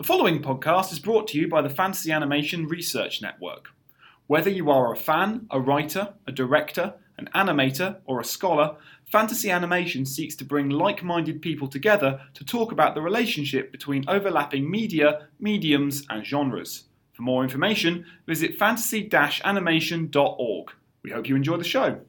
The following podcast is brought to you by the Fantasy Animation Research Network. Whether you are a fan, a writer, a director, an animator, or a scholar, Fantasy Animation seeks to bring like minded people together to talk about the relationship between overlapping media, mediums, and genres. For more information, visit fantasy animation.org. We hope you enjoy the show.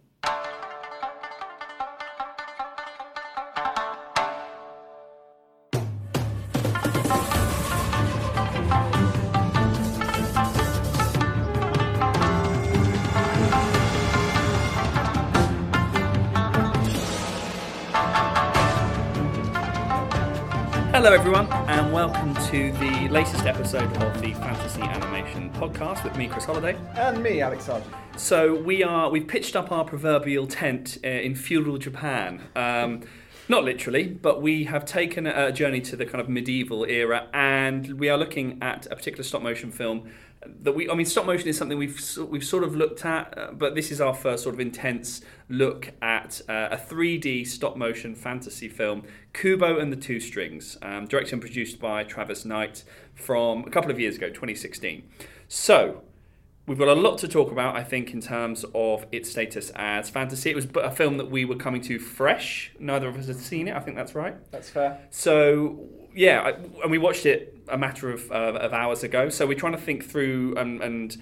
Hello, everyone, and welcome to the latest episode of the Fantasy Animation Podcast with me, Chris Holliday, and me, Alex Sergeant. So we are we've pitched up our proverbial tent uh, in feudal Japan. Um, not literally, but we have taken a journey to the kind of medieval era, and we are looking at a particular stop motion film that we I mean stop motion is something we've we've sort of looked at uh, but this is our first sort of intense look at uh, a 3D stop motion fantasy film Kubo and the Two Strings um, directed and produced by Travis Knight from a couple of years ago 2016 so we've got a lot to talk about I think in terms of its status as fantasy. It was a film that we were coming to fresh. Neither of us had seen it I think that's right. That's fair. So yeah, I, and we watched it a matter of, uh, of hours ago. So we're trying to think through and, and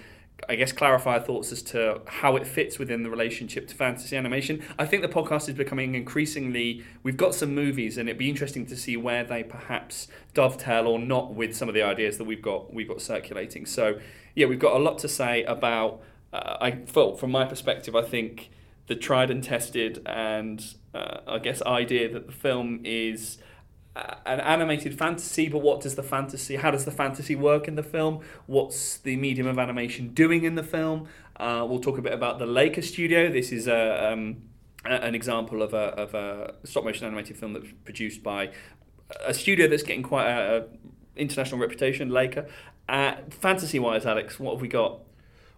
I guess clarify our thoughts as to how it fits within the relationship to fantasy animation. I think the podcast is becoming increasingly. We've got some movies, and it'd be interesting to see where they perhaps dovetail or not with some of the ideas that we've got we've got circulating. So yeah, we've got a lot to say about. Uh, I felt from my perspective, I think the tried and tested and uh, I guess idea that the film is an animated fantasy, but what does the fantasy? How does the fantasy work in the film? What's the medium of animation doing in the film? Uh, we'll talk a bit about the Laker Studio. This is a, um, an example of a, of a stop motion animated film that's produced by a studio that's getting quite a, a international reputation, Laker. Uh, fantasy wise, Alex, what have we got?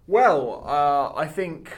Well, uh, I think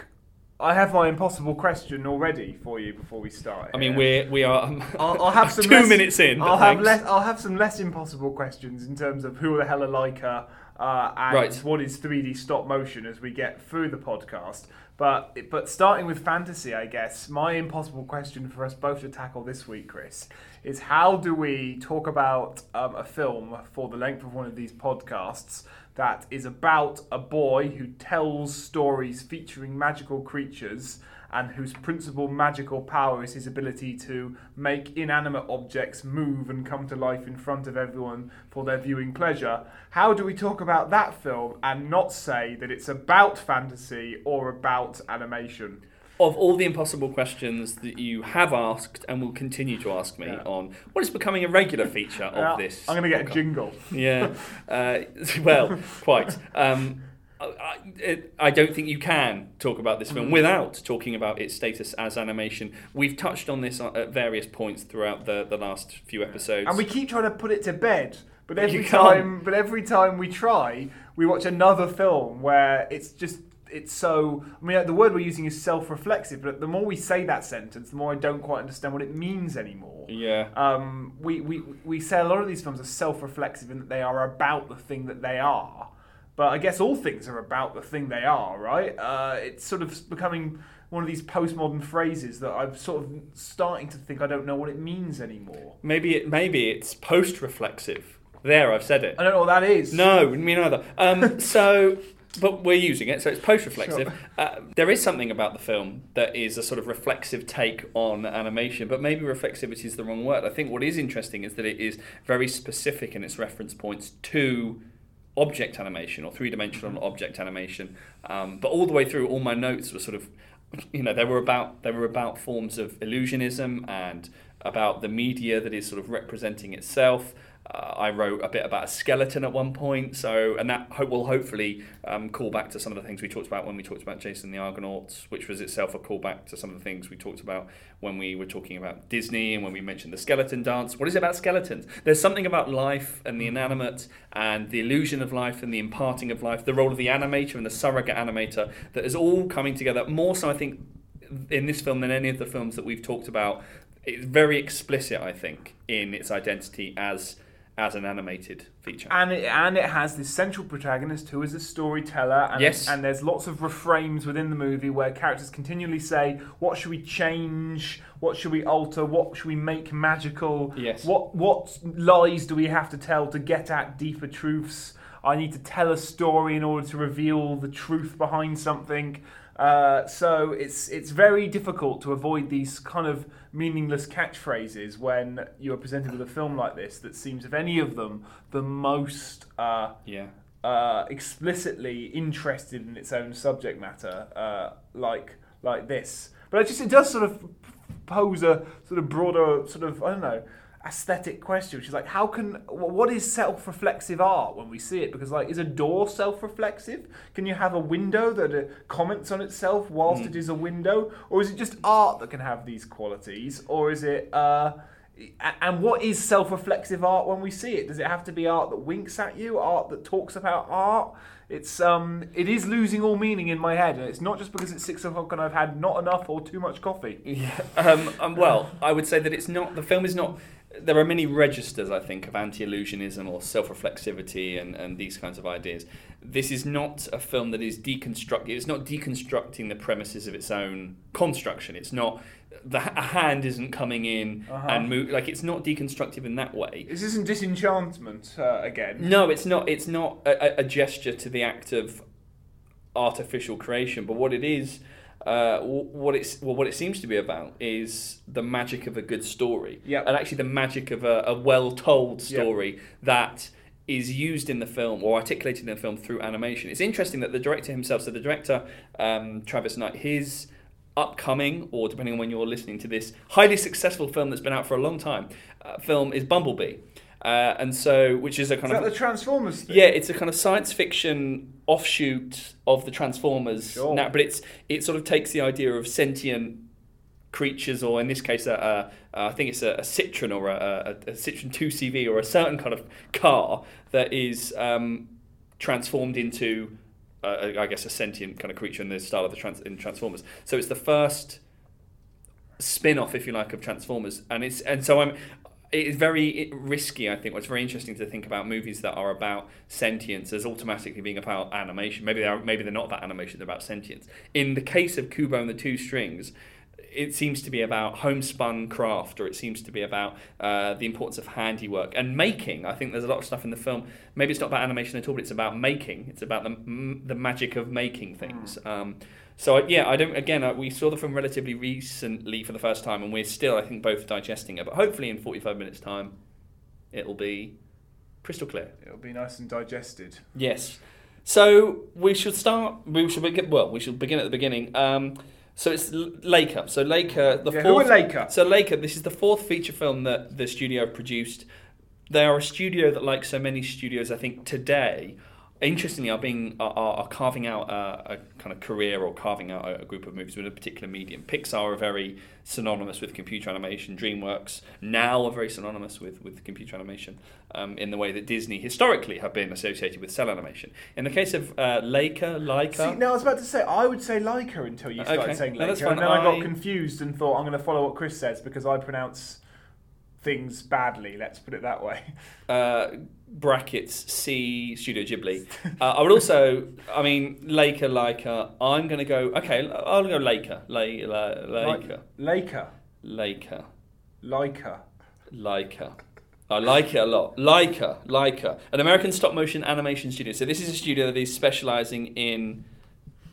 I have my impossible question already for you before we start. I mean, we're we are. Um, I'll, I'll, have some two less, minutes in. I'll have less. I'll have some less impossible questions in terms of who the hell are Laika uh, and right. what is 3D stop motion as we get through the podcast. But but starting with fantasy, I guess my impossible question for us both to tackle this week, Chris, is how do we talk about um, a film for the length of one of these podcasts that is about a boy who tells stories featuring magical creatures and whose principal magical power is his ability to make inanimate objects move and come to life in front of everyone for their viewing pleasure. How do we talk about that film and not say that it's about fantasy or about animation? Of all the impossible questions that you have asked and will continue to ask me yeah. on what is becoming a regular feature of yeah, this. I'm going to get a jingle. Yeah. Uh, well, quite. Um, I, it, I, don't think you can talk about this film mm. without talking about its status as animation. We've touched on this at various points throughout the, the last few episodes, and we keep trying to put it to bed. But every time, but every time we try, we watch another film where it's just it's so. I mean, the word we're using is self-reflexive, but the more we say that sentence, the more I don't quite understand what it means anymore. Yeah. Um, we, we we say a lot of these films are self-reflexive in that they are about the thing that they are, but I guess all things are about the thing they are, right? Uh, it's sort of becoming one of these postmodern phrases that I'm sort of starting to think I don't know what it means anymore. Maybe it maybe it's post-reflexive. There, I've said it. I don't know what that is. No, me neither. Um, so but we're using it, so it's post-reflexive. Sure. Uh, there is something about the film that is a sort of reflexive take on animation, but maybe reflexivity is the wrong word. I think what is interesting is that it is very specific in its reference points to object animation or three-dimensional mm-hmm. object animation. Um, but all the way through, all my notes were sort of, you know, they were about they were about forms of illusionism and about the media that is sort of representing itself. Uh, I wrote a bit about a skeleton at one point, so and that ho- will hopefully um, call back to some of the things we talked about when we talked about Jason the Argonauts, which was itself a callback to some of the things we talked about when we were talking about Disney and when we mentioned the skeleton dance. What is it about skeletons? There's something about life and the inanimate and the illusion of life and the imparting of life, the role of the animator and the surrogate animator that is all coming together. More so, I think, in this film than any of the films that we've talked about. It's very explicit, I think, in its identity as as an animated feature. And it, and it has this central protagonist who is a storyteller. And, Yes. and there's lots of refrains within the movie where characters continually say, What should we change? What should we alter? What should we make magical? Yes. What, what lies do we have to tell to get at deeper truths? I need to tell a story in order to reveal the truth behind something. Uh, so it's it's very difficult to avoid these kind of meaningless catchphrases when you are presented with a film like this that seems, of any of them, the most uh, yeah. uh, explicitly interested in its own subject matter, uh, like like this. But it just it does sort of pose a sort of broader sort of I don't know aesthetic question, which is like how can what is self-reflexive art when we see it? Because like is a door self-reflexive? Can you have a window that uh, comments on itself whilst it is a window, or is it just art that can have these qualities, or is it? Uh, and what is self-reflexive art when we see it? Does it have to be art that winks at you, art that talks about art? It's um, it is losing all meaning in my head, and it's not just because it's six o'clock and I've had not enough or too much coffee. Yeah. Um, um, well, I would say that it's not. The film is not. There are many registers, I think, of anti-illusionism or self-reflexivity and, and these kinds of ideas. This is not a film that is deconstructing. It's not deconstructing the premises of its own construction. It's not. The a hand isn't coming in Uh-huh. and move. Like it's not deconstructive in that way. This isn't disenchantment uh, again. No, it's not. It's not a- a gesture to the act of artificial creation, but what it is, uh, what it's well, what it seems to be about is the magic of a good story, Yep. and actually the magic of a, a well-told Yep. story that is used in the film or articulated in the film through animation. It's interesting that the director himself, so the director um, Travis Knight, his upcoming or depending on when you're listening to this, highly successful film that's been out for a long time, uh, film is Bumblebee. Uh, and so, which is a Is kind that of the Transformers thing? yeah, it's a kind of science fiction offshoot of the Transformers. Sure. Now, but it's it sort of takes the idea of sentient creatures, or in this case, a, a, a, I think it's a, a Citroen or a, a, Citroen 2CV or a certain kind of car that is um, transformed into, uh, I guess, a sentient kind of creature in the style of the trans- in Transformers. So it's the first spin-off, if you like, of Transformers, and it's and so I'm. It's very risky, I think. What's very interesting to think about movies that are about sentience as automatically being about animation. Maybe they are, maybe they're not about animation; they're about sentience. In the case of Kubo and the Two Strings, it seems to be about homespun craft, or it seems to be about uh, the importance of handiwork and making. I think there's a lot of stuff in the film. Maybe it's not about animation at all, but it's about making. It's about the the magic of making things. Um, so yeah, I don't. Again, uh, we saw the film relatively recently for the first time, and we're still, I think, both digesting it. But hopefully, in 45 minutes' time, it'll be crystal clear. It'll be nice and digested. Yes. So we should start. We should begin. Well, we should begin at the beginning. Um, so it's Laker. So Laker, the Yeah, who fourth. are Laker? So Laker, this is the fourth feature film that the studio produced. They are a studio that, like so many studios, I think today, interestingly, are being are, are carving out a, a kind of career or carving out a, a group of movies with a particular medium. Pixar are very synonymous with computer animation. DreamWorks now are very synonymous with with computer animation um, in the way that Disney historically have been associated with cel animation. In the case of uh, Laker, Laika. See, no, I was about to say I would say Leica until you started Okay. saying No, Leica, and then I got confused and thought I'm going to follow what Chris says because I pronounce things badly. Let's put it that way. uh, brackets C Studio Ghibli. Uh, I would also, I mean, Laker, Laker. I'm going to go. Okay, I'll go Laker, Laker, Laker, Leica, Laker, Leica. Laker. I like it a lot. Leica, Leica, an American stop motion animation studio. So this is a studio that is specializing in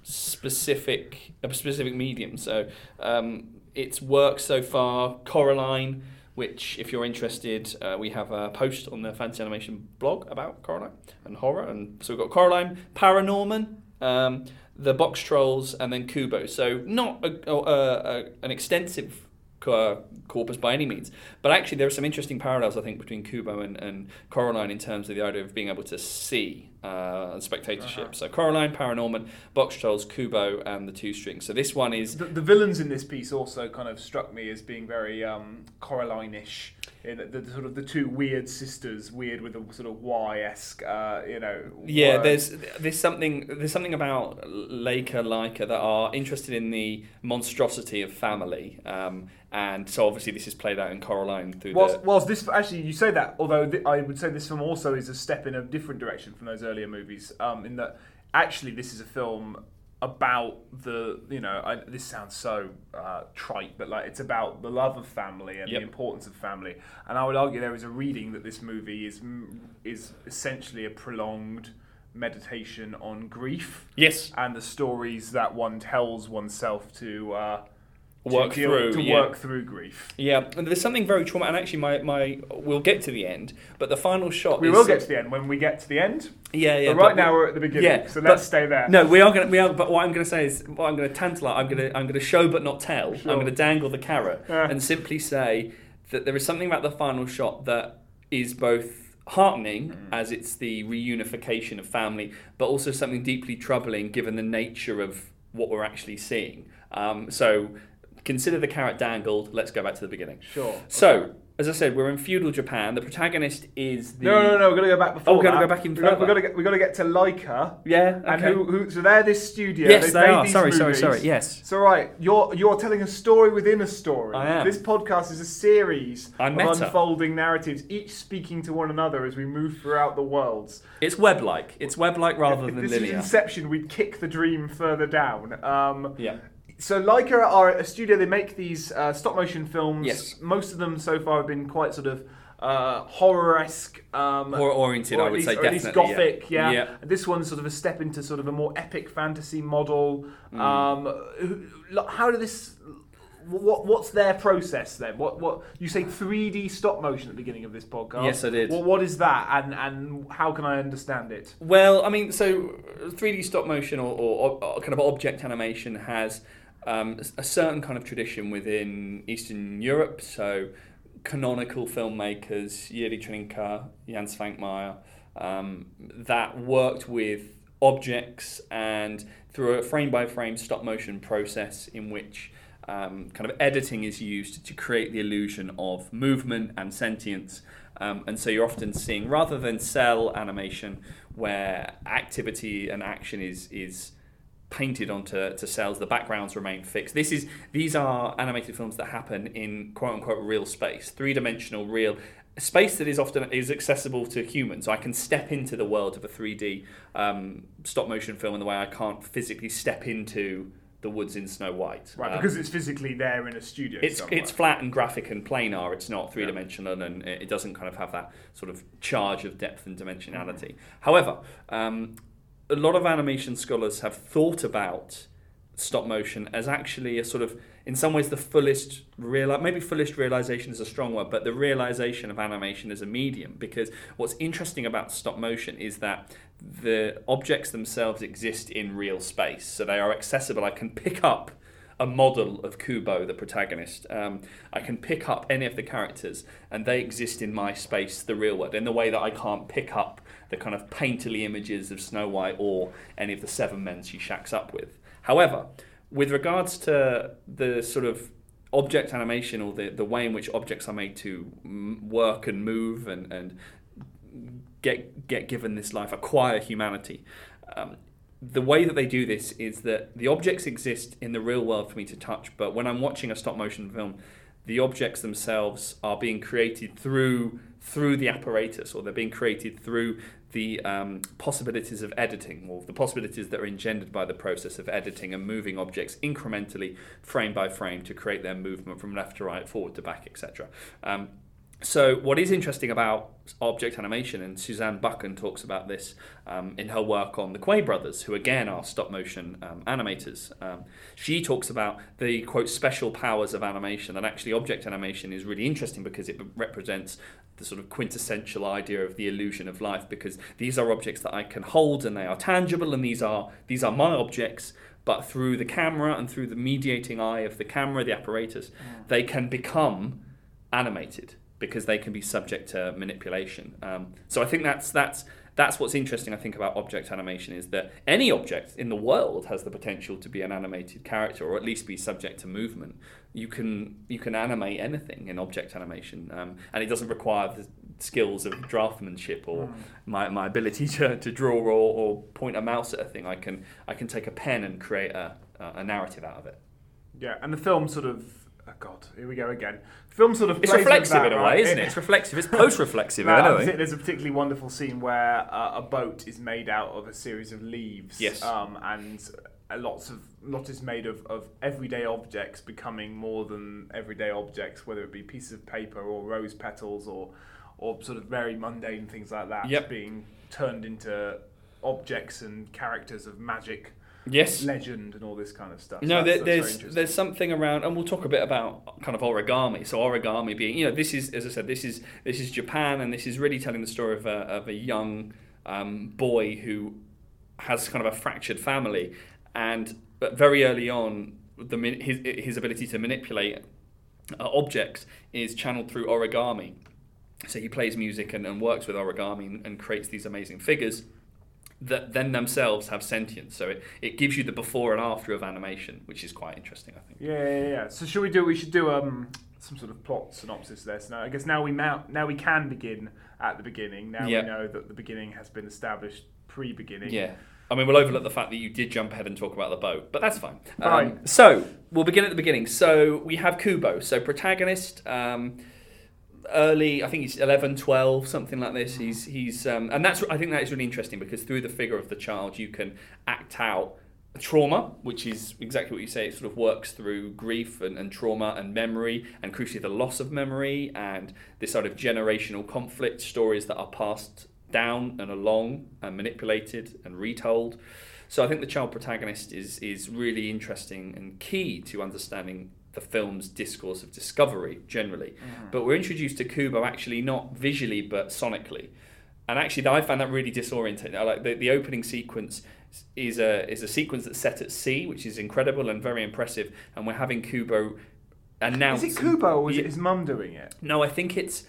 specific a specific medium. So um, its work so far, Coraline, which if you're interested, uh, we have a post on the Fantasy Animation blog about Coraline and horror. And so we've got Coraline, Paranorman, um, the Box Trolls, and then Kubo. So not a, a, a, an extensive corpus by any means. But actually, there are some interesting parallels, I think, between Kubo and, and Coraline in terms of the idea of being able to see uh, and spectatorship. Uh-huh. So Coraline, Paranorman, Box Trolls, Kubo, and the Two Strings. So this one is The, the villains in this piece also kind of struck me as being very um, Coraline-ish. In the, the sort of the two weird sisters, weird with a sort of Y-esque, uh, you know. Yeah, word. there's there's something there's something about Laker Leica that are interested in the monstrosity of family, um, and so obviously this is played out in Coraline through whilst, the. whilst this actually you say that, although th- I would say this film also is a step in a different direction from those earlier movies. Um, in that actually this is a film about the you know I, this sounds so uh, trite but like it's about the love of family and Yep. the importance of family and I would argue there is a reading that this movie is is essentially a prolonged meditation on grief Yes, and the stories that one tells oneself to uh, to Work deal- through, to yeah. work through grief. yeah. And there's something very traumatic. And actually, my, my we'll get to the end, but the final shot. We is will get to the end when we get to the end. Yeah, yeah. but right but now we- we're at the beginning, yeah, so let's stay there. No, we are going to. We are. But what I'm going to say is, what I'm going to tantalise. I'm going to. I'm going to show but not tell. Sure. I'm going to dangle the carrot Yeah. and simply say that there is something about the final shot that is both heartening Mm. as it's the reunification of family, but also something deeply troubling given the nature of what we're actually seeing. Um, so consider the carrot dangled. Let's go back to the beginning. Sure. So, as I said, we're in feudal Japan. The protagonist is the. No, no, no. We're gonna go back before. Oh, we're gonna that. go back even We're gonna, we're gonna get. We're gonna get to Leica. Yeah. And okay. who, who? So they're this studio. Yes, They've they are. Sorry, sorry, movies. sorry. Yes. So right, you're you're telling a story within a story. I am. This podcast is a series I'm of meta. unfolding narratives, each speaking to one another as we move throughout the worlds. It's web-like. It's web-like rather if than this linear. is Inception, we'd kick the dream further down. Um, yeah. So Leica are a studio. They make these uh, stop motion films. Yes. Most of them so far have been quite sort of uh, horror-esque. Um, Horror oriented, or I would least, say or at least gothic, yeah. Yeah. This one's sort of a step into sort of a more epic fantasy model. Mm. Um, how did this? What what's their process then? What what you say 3D stop motion at the beginning of this podcast? Yes, I did. Well, what is that, and and how can I understand it? Well, I mean, so 3D stop motion or, or, or kind of object animation has um, a certain kind of tradition within Eastern Europe. So canonical filmmakers, Jiří Trnka, Jan Svankmajer, um, that worked with objects and through a frame by frame stop motion process in which um, kind of editing is used to create the illusion of movement and sentience. Um, and so you're often seeing, rather than cel animation, where activity and action is is painted onto to cels, the backgrounds remain fixed. This is these are animated films that happen in quote unquote real space, three dimensional real space that is often is accessible to humans. I can step into the world of a 3D um, stop motion film in the way I can't physically step into the woods in Snow White. Right, Um, because it's physically there in a studio. it's somewhere. it's flat and graphic and planar. It's not three dimensional and it doesn't kind of have that sort of charge of depth and dimensionality. However, um, a lot of animation scholars have thought about stop motion as actually a sort of in some ways the fullest real maybe fullest realization is a strong word but the realization of animation as a medium because what's interesting about stop motion is that the objects themselves exist in real space so they are accessible i can pick up a model of Kubo, the protagonist. Um, I can pick up any of the characters, and they exist in my space, the real world, in the way that I can't pick up the kind of painterly images of Snow White or any of the seven men she shacks up with. However, with regards to the sort of object animation or the, the way in which objects are made to work and move and, and get get given this life, acquire humanity. Um, the way that they do this is that the objects exist in the real world for me to touch, but when I'm watching a stop motion film, the objects themselves are being created through through the apparatus, or they're being created through the um, possibilities of editing, or the possibilities that are engendered by the process of editing and moving objects incrementally, frame by frame, to create their movement from left to right, forward to back, etc. Um, so, what is interesting about object animation, and Suzanne Buchan talks about this um, in her work on the Quay brothers, who again are stop motion um, animators. Um, she talks about the quote special powers of animation, and actually, object animation is really interesting because it represents the sort of quintessential idea of the illusion of life, because these are objects that I can hold and they are tangible, and these are these are my objects. But through the camera and through the mediating eye of the camera, the apparatus, they can become animated because they can be subject to manipulation. Um, so I think that's that's that's what's interesting. I think about object animation is that any object in the world has the potential to be an animated character, or at least be subject to movement. You can you can animate anything in object animation, um, and it doesn't require the skills of draftsmanship or my, my ability to, to draw or, or point a mouse at a thing. I can I can take a pen and create a, a narrative out of it. Yeah, and the film sort of Oh God, here we go again. Film sort of it's plays with reflexive that, in a way, right? isn't it? It's reflexive. It's post-reflexive No, I anyway. think there's a particularly wonderful scene where uh, a boat is made out of a series of leaves. Yes. Um, and a lots of lot is made of, of everyday objects becoming more than everyday objects, whether it be pieces of paper or rose petals or or sort of very mundane things like that Yep. being turned into objects and characters of magic, Yes. legend, and all this kind of stuff. No, That's- there, that's there's there's something around, and we'll talk a bit about kind of origami. So origami being, you know, this is as I said, this is this is Japan, and this is really telling the story of a of a young um, boy who has kind of a fractured family, and but very early on, the his his ability to manipulate uh, objects is channeled through origami. So he plays music and, and works with origami and, and creates these amazing figures that then themselves have sentience. So it, it gives you the before and after of animation, which is quite interesting, I think. Yeah, yeah, yeah. So should we do? We should do um some sort of plot synopsis there. So now, I guess now we mount, now we can begin at the beginning. Now Yeah. we know that the beginning has been established pre-beginning. Yeah. I mean, we'll overlook the fact that you did jump ahead and talk about the boat, but that's fine. Um, so we'll begin at the beginning. So we have Kubo. So protagonist, um, early, I think he's 11, 12, something like this. He's he's, um, and that's I think that is really interesting because through the figure of the child, you can act out trauma, which is exactly what you say. It sort of works through grief and, and trauma and memory, and crucially the loss of memory and this sort of generational conflict stories that are passed down and along and manipulated and retold. So I think the child protagonist is is really interesting and key to understanding the film's discourse of discovery generally. Mm-hmm. But we're introduced to Kubo actually not visually but sonically. And actually, I found that really disorientating. I like the, the opening sequence is a is a sequence that's set at sea, which is incredible and very impressive. And we're having Kubo announce. Is it Kubo or is it his mum doing it? No, I think it's.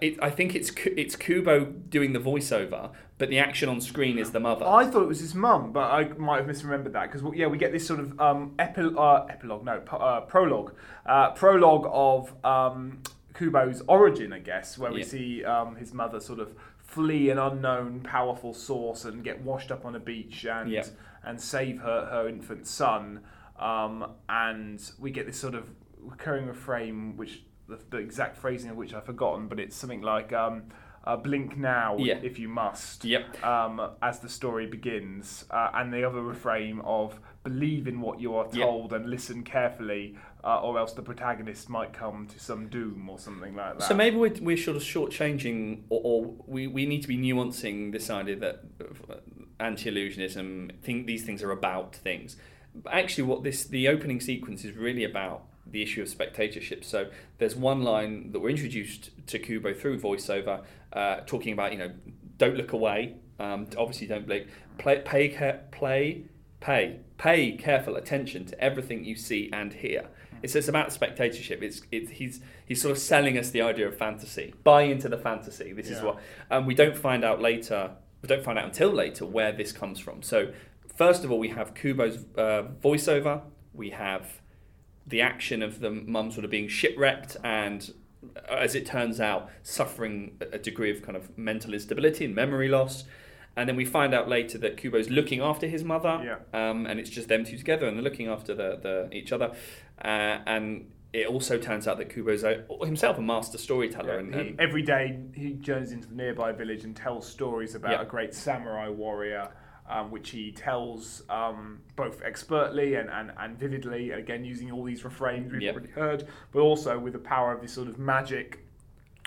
It, I think it's it's Kubo doing the voiceover, but the action on screen is the mother. I thought it was his mum, but I might have misremembered that because yeah, we get this sort of um, epi- uh, epilogue, no, uh, prologue, uh, prologue of um, Kubo's origin, I guess, where we Yeah. see um, his mother sort of flee an unknown powerful source and get washed up on a beach and Yeah. and save her her infant son, um, and we get this sort of recurring refrain, which the, the exact phrasing of which I've forgotten, but it's something like. Um, uh, blink now Yeah. if you must Yep. um, as the story begins, uh, and the other refrain of believe in what you are told and listen carefully, uh, or else the protagonist might come to some doom or something like that. So maybe we're, we're sort of shortchanging, or, or we, we need to be nuancing this idea that uh, anti-illusionism, think these things are about things. But actually, what this the opening sequence is really about the issue of spectatorship. So there's one line that we're introduced to Kubo through voiceover, uh, talking about you know don't look away. Um, obviously, don't blink. Play, pay, care, play, pay, pay careful attention to everything you see and hear. It's, it's about spectatorship. It's, it's he's he's sort of selling us the idea of fantasy. Buy into the fantasy. This is what, and we don't find out later. We don't find out until later where this comes from. So first of all, we have Kubo's uh, voiceover. We have the action of the mum sort of being shipwrecked and, uh, as it turns out, suffering a degree of kind of mental instability and memory loss. And then we find out later that Kubo's looking after his mother, Yeah. um, and it's just them two together, and they're looking after the, the each other. Uh, and it also turns out that Kubo's a, himself a master storyteller. Yeah, and, he, every day he journeys into the nearby village and tells stories about Yeah. a great samurai warrior, um, which he tells um, both expertly and, and, and vividly, again using all these refrains we've Yeah. already heard, but also with the power of this sort of magic,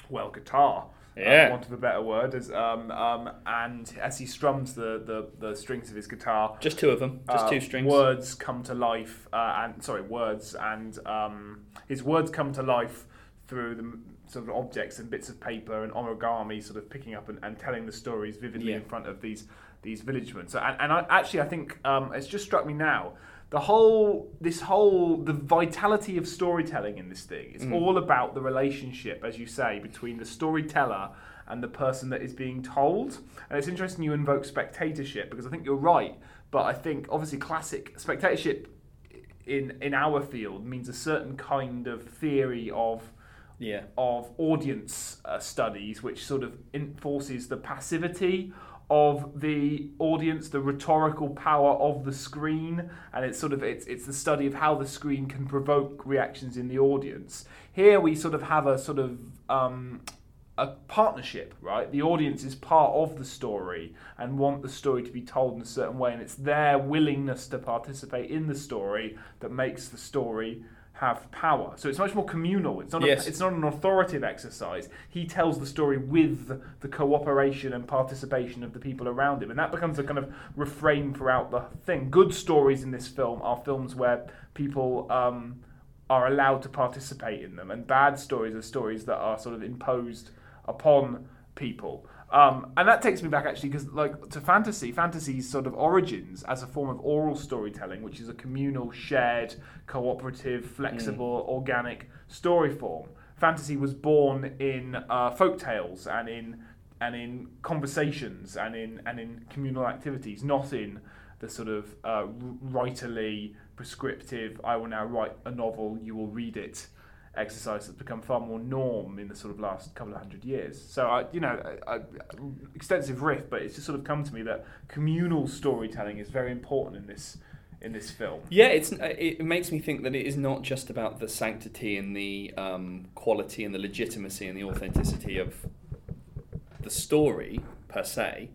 well, guitar. uh, Yeah. for want of a better word, as um, um, and as he strums the, the, the strings of his guitar, just two of them, just uh, two strings. Words come to life, uh, and sorry, words and um, his words come to life through the sort of objects and bits of paper and origami, sort of picking up and, and telling the stories vividly Yeah. in front of these these villagemen. So, and, and I, actually, I think um, it's just struck me now. The whole, this whole, the vitality of storytelling in this thing. It's Mm. all about the relationship, as you say, between the storyteller and the person that is being told. And it's interesting you invoke spectatorship because I think you're right. But I think obviously classic spectatorship in in our field means a certain kind of theory of Yeah. of audience uh, studies, which sort of enforces the passivity of the audience, the rhetorical power of the screen, and it's sort of it's it's the study of how the screen can provoke reactions in the audience. Here we sort of have a sort of um, a partnership, right? The audience is part of the story and want the story to be told in a certain way, and it's their willingness to participate in the story that makes the story have power. So it's much more communal. It's not yes. a, it's not an authoritative exercise. He tells the story with the cooperation and participation of the people around him, and that becomes a kind of refrain throughout the thing. Good stories in this film are films where people um, are allowed to participate in them, and bad stories are stories that are sort of imposed upon people. Um, and that takes me back actually because like to fantasy, fantasy's sort of origins as a form of oral storytelling, which is a communal, shared, cooperative, flexible, mm. organic story form. Fantasy was born in uh, folk tales and in and in conversations and in and in communal activities, not in the sort of uh, writerly prescriptive. I will now write a novel. You will read it exercise that's become far more norm in the sort of last couple of hundred years. So I, you know, I, I, extensive riff, but it's just sort of come to me that communal storytelling is very important in this in this film. Yeah, it's it makes me think that it is not just about the sanctity and the um, quality and the legitimacy and the authenticity of the story per se.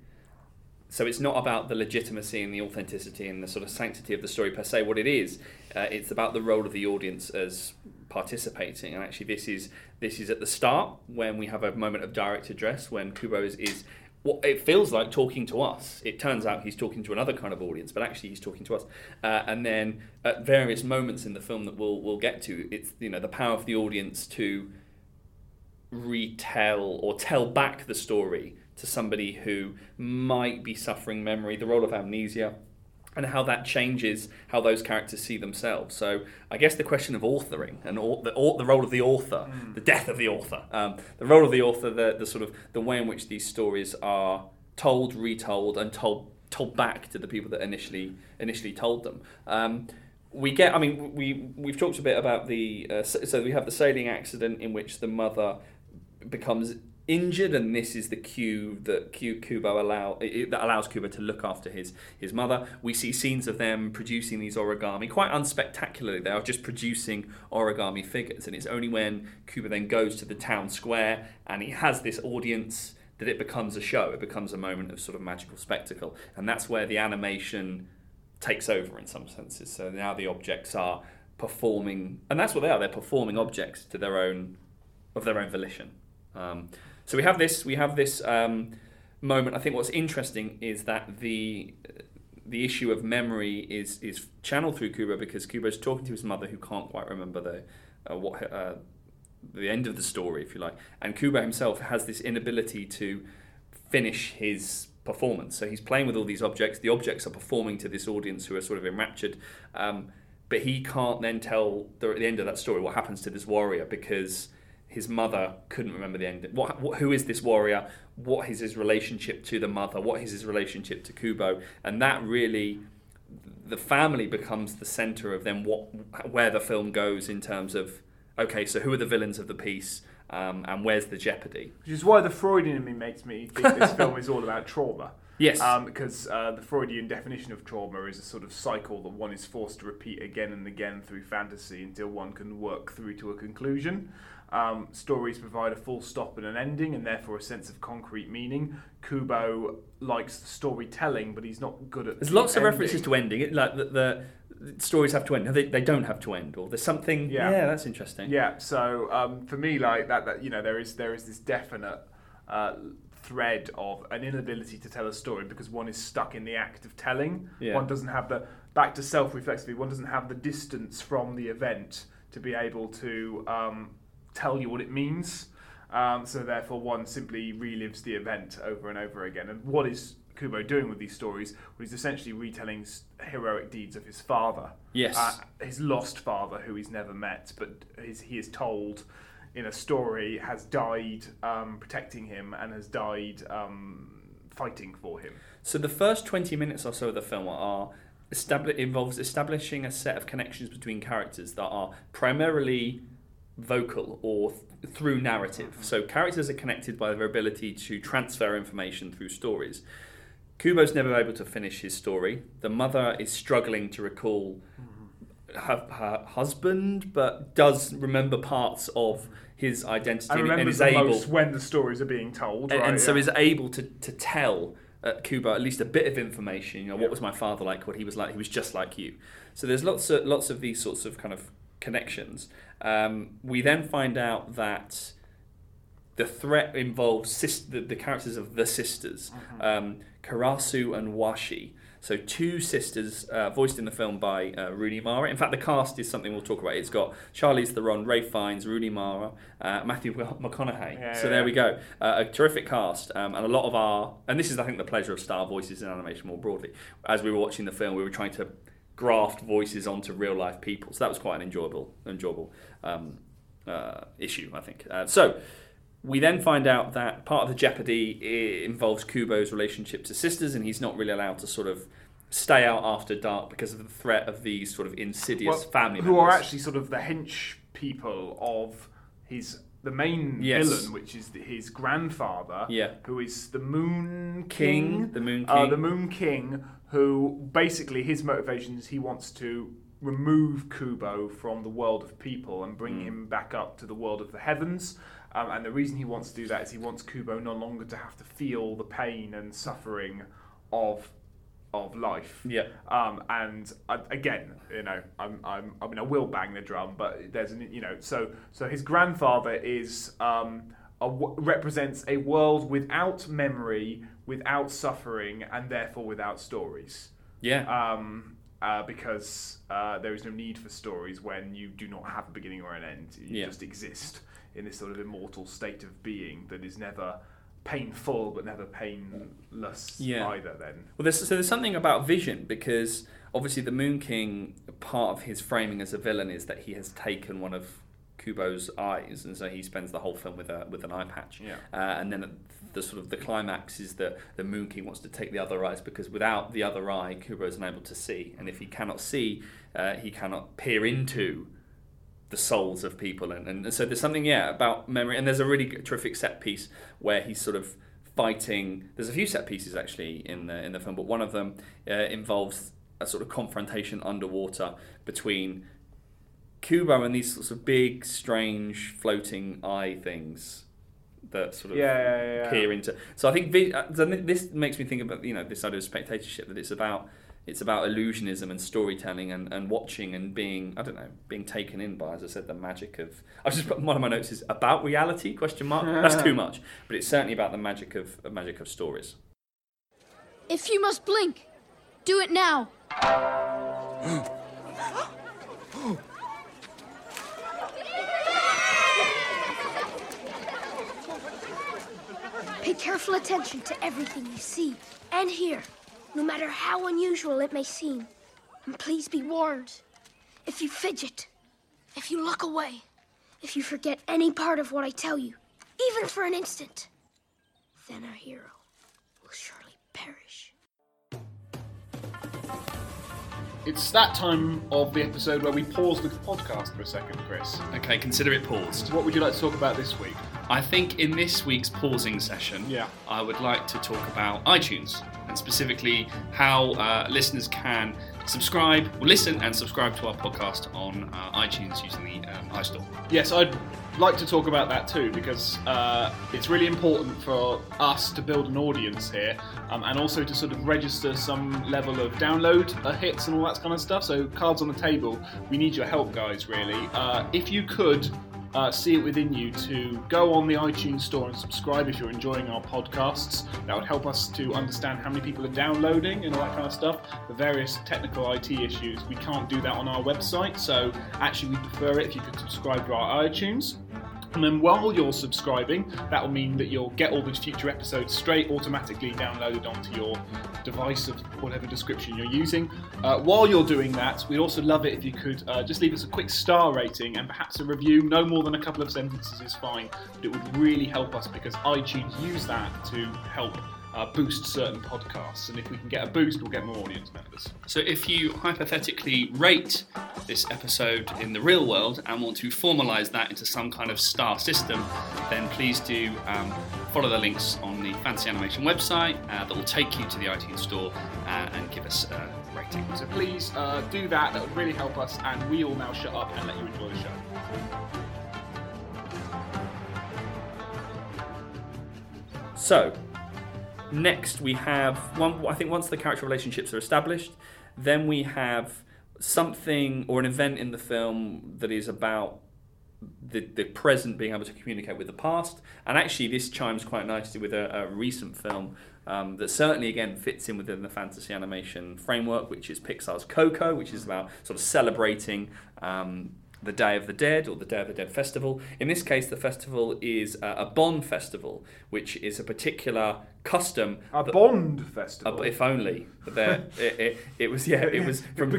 So it's not about the legitimacy and the authenticity and the sort of sanctity of the story per se. What it is, uh, it's about the role of the audience as participating. And actually, this is this is at the start when we have a moment of direct address when Kubo is, is what it feels like talking to us. It turns out he's talking to another kind of audience, but actually he's talking to us. Uh, and then at various moments in the film that we'll we'll get to, it's you know the power of the audience to retell or tell back the story to somebody who might be suffering memory. The role of amnesia and how that changes how those characters see themselves. So I guess the question of authoring and the, the role of the author, mm. the death of the author, um, the role of the author, the, the sort of the way in which these stories are told, retold, and told told back to the people that initially initially told them. Um, we get, I mean, we we've talked a bit about the uh, so we have the sailing accident in which the mother becomes injured, and this is the cue that Kubo allow that allows Kubo to look after his his mother. We see scenes of them producing these origami quite unspectacularly. They are just producing origami figures, and it's only when Kubo then goes to the town square and he has this audience that it becomes a show. It becomes a moment of sort of magical spectacle, and that's where the animation takes over in some senses. So now the objects are performing, and that's what they are. They're performing objects to their own of their own volition. Um, so we have this. We have this um, moment. I think what's interesting is that the the issue of memory is is channeled through Kubo because Kubo's talking to his mother who can't quite remember the uh, what uh, the end of the story, if you like, and Kubo himself has this inability to finish his performance. So he's playing with all these objects. The objects are performing to this audience who are sort of enraptured. Um, but he can't then tell the, at the end of that story what happens to this warrior because his mother couldn't remember the end. What, what, who is this warrior? What is his relationship to the mother? What is his relationship to Kubo? And that really, the family becomes the center of then what where the film goes in terms of okay, so who are the villains of the piece? Um, and where's the jeopardy? Which is why the Freudian in me makes me think this film is all about trauma. Yes. Um, because uh, the Freudian definition of trauma is a sort of cycle that one is forced to repeat again and again through fantasy until one can work through to a conclusion. Um, stories provide a full stop and an ending, and therefore a sense of concrete meaning. Kubo likes the storytelling, but he's not good at. There's lots ending. of references to ending. like the, the, stories have to end. They, they don't have to end, or there's something. Yeah, yeah that's interesting. Yeah. So um, for me, like that, that you know, there is there is this definite. Uh, thread of an inability to tell a story because one is stuck in the act of telling. Yeah. One doesn't have the back to self-reflexivity. One doesn't have the distance from the event to be able to um, tell you what it means. Um, so therefore, one simply relives the event over and over again. And what is Kubo doing with these stories? Well, he's essentially retelling heroic deeds of his father. Yes. Uh, his lost father, who he's never met, but his, he is told in a story has died um, protecting him and has died um, fighting for him. So the first 20 minutes or so of the film are establi- involves establishing a set of connections between characters that are primarily vocal or th- through narrative. So characters are connected by their ability to transfer information through stories. Kubo's never able to finish his story. The mother is struggling to recall her, her husband, but does remember parts of his identity I remember and is the able most when the stories are being told, and, right, and so yeah. is able to to tell uh, Kubo at least a bit of information. You know, what was my father like? What he was like? He was just like you. So there's lots of lots of these sorts of kind of connections. Um, we then find out that the threat involves sis- the, the characters of the sisters, um, Karasu and Washi. So two sisters, uh, voiced in the film by uh, Rooney Mara. In fact, the cast is something we'll talk about. It's got Charlize Theron, Ralph Fiennes, Rooney Mara, uh, Matthew McConaughey. Yeah, so yeah, there we go. Uh, a terrific cast, um, and a lot of our, and this is I think the pleasure of star voices in animation more broadly. As we were watching the film, we were trying to graft voices onto real life people. So that was quite an enjoyable, enjoyable um, uh, issue, I think. Uh, so we then find out that part of the jeopardy involves Kubo's relationship to sisters, and he's not really allowed to sort of stay out after dark because of the threat of these sort of insidious Well, family who members. are actually sort of the hench people of his the main Yes. villain, which is the, his grandfather, Yeah. who is the Moon King, King, the Moon Uh, King. the Moon King, who basically his motivations he wants to remove Kubo from the world of people and bring him back up to the world of the heavens. Um, and the reason he wants to do that is he wants Kubo no longer to have to feel the pain and suffering of of life. Yeah. Um, and uh, again, you know, I'm, I'm, I mean, I will bang the drum, but there's an, you know, so so his grandfather is um, a represents a world without memory, without suffering, and therefore without stories. Yeah. Um, uh, because uh, there is no need for stories when you do not have a beginning or an end. You Yeah. just exist in this sort of immortal state of being that is never painful but never painless Yeah. either. Then. Well, there's, so there's something about vision because obviously the Moon King, part of his framing as a villain is that he has taken one of Kubo's eyes, and so he spends the whole film with a with an eye patch. Yeah. Uh, and then the sort of the climax is that the Moon King wants to take the other eyes because without the other eye, Kubo is unable to see, and if he cannot see, uh, he cannot peer into the souls of people and, and so there's something yeah about memory and there's a really terrific set piece where he's sort of fighting there's a few set pieces actually in the in the film but one of them uh, involves a sort of confrontation underwater between Kubo and these sorts of big strange floating eye things that sort of Yeah, yeah, yeah, yeah. peer into so I think vi- uh, this makes me think about you know this idea of spectatorship that it's about it's about illusionism and storytelling and, and watching and being I don't know being taken in by as I said the magic of I just put one of my notes is about reality question mark that's too much but it's certainly about the magic of, of magic of stories If you must blink, do it now. Pay careful attention to everything you see and hear, no matter how unusual it may seem. And please be warned if you fidget, if you look away, if you forget any part of what I tell you, even for an instant, then our hero will surely perish. It's that time of the episode where we pause the podcast for a second, Chris. okay consider it paused What would you like to talk about this week? I think in this week's pausing session, Yeah. I would like to talk about iTunes and specifically how uh, listeners can subscribe, or listen and subscribe to our podcast on uh, iTunes using the um, iStore. Yes, I'd like to talk about that too because uh, it's really important for us to build an audience here um, and also to sort of register some level of download uh, hits and all that kind of stuff. So, cards on the table, we need your help, guys, really. Uh, if you could. Uh, see it within you to go on the iTunes store and subscribe if you're enjoying our podcasts. That would help us to understand how many people are downloading and all that kind of stuff. The various technical IT issues, we can't do that on our website, so actually we prefer it if you could subscribe to our iTunes. And then while you're subscribing, that will mean that you'll get all the future episodes straight automatically downloaded onto your device of whatever description you're using. Uh, while you're doing that, we'd also love it if you could uh, just leave us a quick star rating and perhaps a review. No more than a couple of sentences is fine, but it would really help us because iTunes use that to help uh, boost certain podcasts. And if we can get a boost, we'll get more audience members. So if you hypothetically rate this episode in the real world and want to formalize that into some kind of star system, then please do um, follow the links on the Fantasy Animation website uh, that will take you to the iTunes store uh, and give us a rating. So please uh, do that, that would really help us, and we will now shut up and let you enjoy the show. So, next we have one. I think once the character relationships are established, then we have something or an event in the film that is about the, the present being able to communicate with the past. And actually, this chimes quite nicely with a, a recent film um, that certainly again fits in within the fantasy animation framework, which is Pixar's Coco, which is about sort of celebrating um, the Day of the Dead or the Day of the Dead festival. In this case, the festival is uh, a Bond festival, which is a particular custom. A Bond festival. Uh, if only. There, it, it, it, was yeah, it was from 007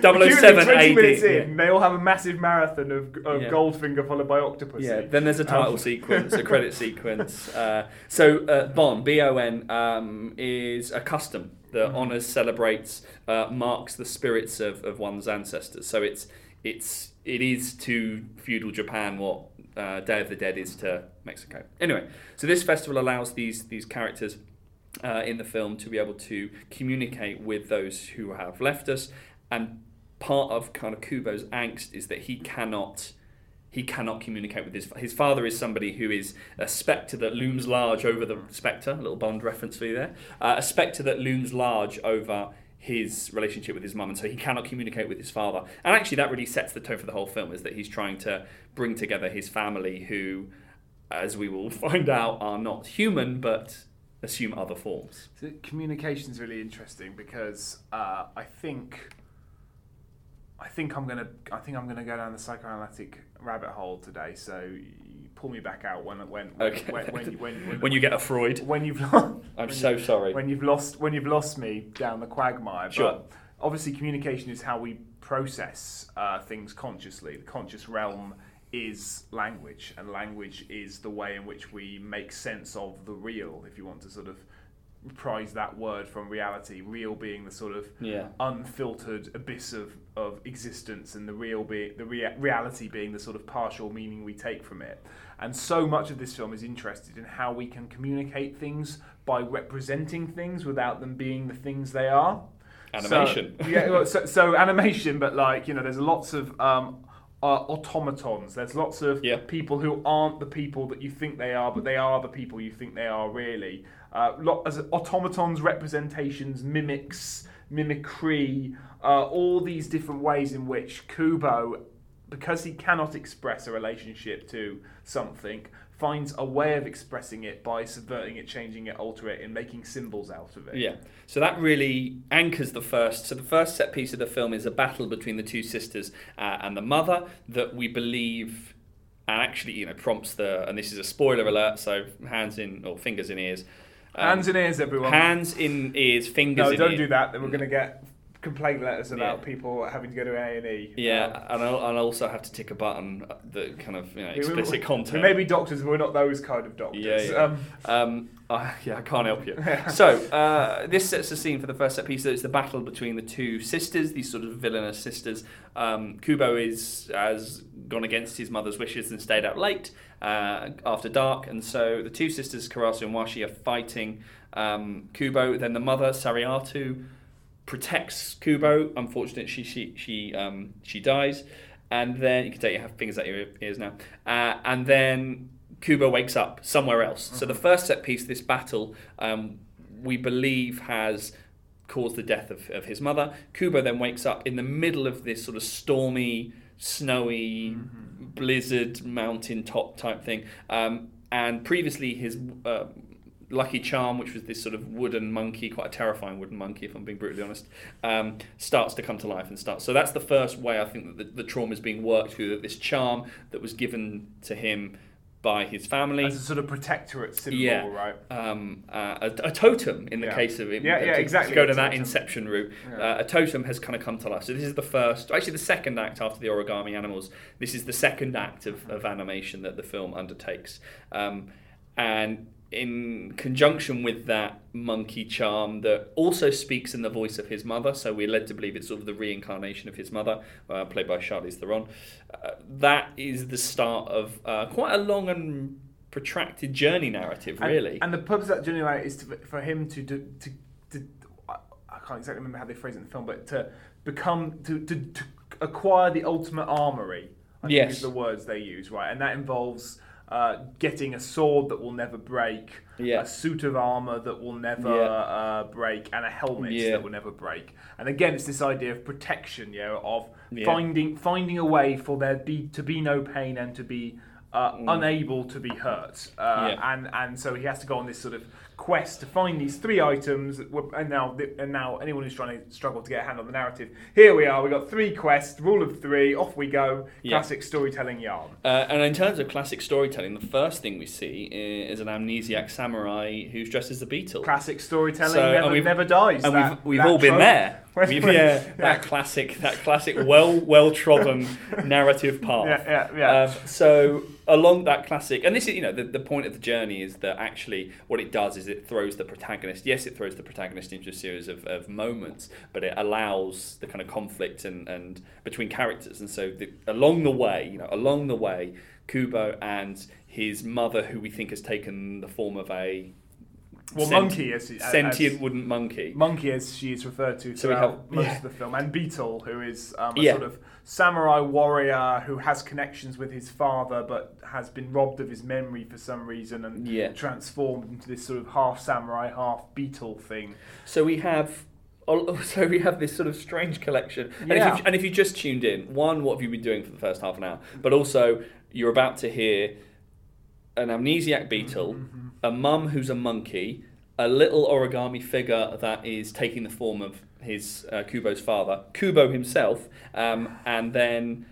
peculiarly, 007 20 AD. minutes in, yeah. they all have a massive marathon of, of Yeah. Goldfinger followed by Octopus. Yeah, then there's a title Um, sequence, a credit sequence. Uh, so uh, Bon, B-O-N, um, is a custom that Mm-hmm. honours, celebrates, uh, marks the spirits of, of one's ancestors. So it's it's it is to feudal Japan what uh, Day of the Dead is to Mexico. Anyway, so this festival allows these these characters uh, in the film to be able to communicate with those who have left us, and part of kind of Kubo's angst is that he cannot he cannot communicate with his his father is somebody who is a spectre that looms large over the spectre a little bond reference for you there uh, a spectre that looms large over his relationship with his mum and so he cannot communicate with his father and actually that really sets the tone for the whole film is that he's trying to bring together his family who as we will find out are not human but assume other forms So communication is really interesting because uh, I think I think I'm gonna I think I'm gonna go down the psychoanalytic rabbit hole today. So pull me back out when when when Okay. when, when, you- when, when, when you get a Freud when you've I'm so sorry when you've lost when you've lost me down the quagmire. Sure. But obviously, communication is how we process uh, things consciously. The conscious realm is language, and language is the way in which we make sense of the real. If you want to sort of prize that word from reality, real being the sort of yeah. unfiltered abyss of, of existence and the real be the rea- reality being the sort of partial meaning we take from it. And so much of this film is interested in how we can communicate things by representing things without them being the things they are. Animation. so, yeah so, so animation but like you know there's lots of um, uh, automatons. There's lots of Yeah. people who aren't the people that you think they are but they are the people you think they are really uh, as automatons representations mimics mimicry uh, all these different ways in which kubo because he cannot express a relationship to something finds a way of expressing it by subverting it changing it altering it and making symbols out of it Yeah. So that really anchors the first. So the first set piece of the film is a battle between the two sisters uh, and the mother that we believe, and actually, you know, prompts the. And this is a spoiler alert. So hands in or fingers in ears. Hands in ears, everyone. Hands in ears, fingers no, in don't ears. do that. Then we're going to get complaint letters about Yeah. people having to go to A and E. Yeah, and I'll, I'll also have to tick a button that kind of you know explicit content. We may be doctors, but we're not those kind of doctors. Yeah, yeah. Um, Um, uh, yeah, I can't help you. so uh, this sets the scene for the first set piece. So it's the battle between the two sisters, these sort of villainous sisters. Um, Kubo is has gone against his mother's wishes and stayed out late uh, after dark, and so the two sisters, Karasu and Washi, are fighting um, Kubo. Then the mother, Sariatu, protects Kubo. Unfortunately, she she she um, she dies, and then you can take your fingers out your ears now. Uh, and then Kubo wakes up somewhere else. So the first set piece, this battle, um, we believe has caused the death of, of his mother. Kubo then wakes up in the middle of this sort of stormy, snowy, blizzard mountain top type thing. Um, and previously, his uh, Lucky Charm, which was this sort of wooden monkey, quite a terrifying wooden monkey, if I'm being brutally honest, um, starts to come to life and starts. So that's the first way I think that the, the trauma is being worked through. That this charm that was given to him by his family, as a sort of protectorate symbol, Yeah. right? um, uh, a, a totem in the Yeah. case of it. Yeah, yeah, to, exactly, To go to that inception route, Yeah. uh, a totem has kind of come to life. So this is the first, actually the second act after the origami animals. This is the second act of, of animation that the film undertakes, um, and in conjunction with that monkey charm that also speaks in the voice of his mother, so we're led to believe it's sort of the reincarnation of his mother, uh, played by Charlize Theron. Uh, that is the start of uh, quite a long and protracted journey narrative, really. And, and the purpose of that journey is to, for him to, to, to, to, I can't exactly remember how they phrase it in the film, but to become to, to, to acquire the ultimate armory. I yes. think is the words they use, right? And that involves uh, getting a sword that will never break, yeah. a suit of armor that will never yeah. uh, break, and a helmet yeah. that will never break. And again, it's this idea of protection, you know, of finding finding a way for there be to be no pain and to be uh, mm. unable to be hurt. Uh, and and so he has to go on this sort of quest to find these three items. And now, and now, anyone who's trying to struggle to get a hand on the narrative, here we are. We got three quests, rule of three. Off we go. Yeah. Classic storytelling yarn. Uh, and in terms of classic storytelling, the first thing we see is an amnesiac samurai who's dressed as a beetle. Classic storytelling so, never, never dies. And that, we've, we've all been there. We've, yeah, yeah, that classic, that classic, well, well trodden narrative path. Yeah, yeah, yeah. Um, so along that classic, and this is, you know, the, the point of the journey is that actually what it does is it throws the protagonist. Yes, it throws the protagonist into a series of, of moments, but it allows the kind of conflict and, and between characters. And so the, along the way, you know, along the way, Kubo and his mother, who we think has taken the form of a well, Sent- monkey as, as sentient wooden monkey. Monkey, as she is referred to so throughout have, most yeah. of the film, and Beetle, who is um, a yeah. sort of samurai warrior who has connections with his father, but has been robbed of his memory for some reason and yeah. transformed into this sort of half samurai, half beetle thing. So we have so we have this sort of strange collection. And, yeah. if you, and if you just tuned in, one, what have you been doing for the first half an hour? But also, you're about to hear an amnesiac beetle, mm-hmm. a mum who's a monkey, a little origami figure that is taking the form of his uh, Kubo's father, Kubo himself, um, and then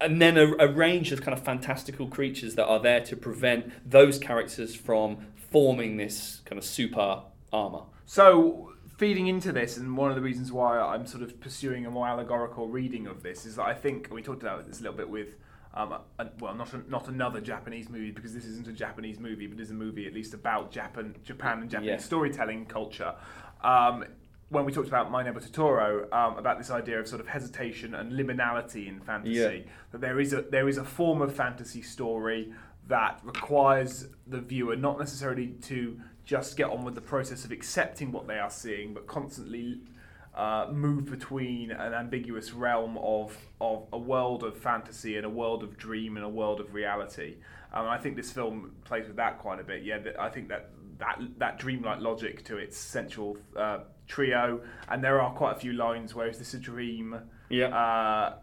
and then a, a, range of kind of fantastical creatures that are there to prevent those characters from forming this kind of super armor. So feeding into this, and one of the reasons why I'm sort of pursuing a more allegorical reading of this is that I think we talked about this a little bit with um, a, well, not a, not another Japanese movie because this isn't a Japanese movie, but is a movie at least about Japan, Japan and Japanese yeah. storytelling culture. Um, when we talked about My Neighbor Totoro, um, about this idea of sort of hesitation and liminality in fantasy, yeah. that there is a there is a form of fantasy story that requires the viewer not necessarily to just get on with the process of accepting what they are seeing, but constantly uh, move between an ambiguous realm of, of a world of fantasy and a world of dream and a world of reality. Um, I think this film plays with that quite a bit. Yeah, I think that that that dreamlike logic to its central uh, trio, and there are quite a few lines where is this a dream? Yeah. Uh,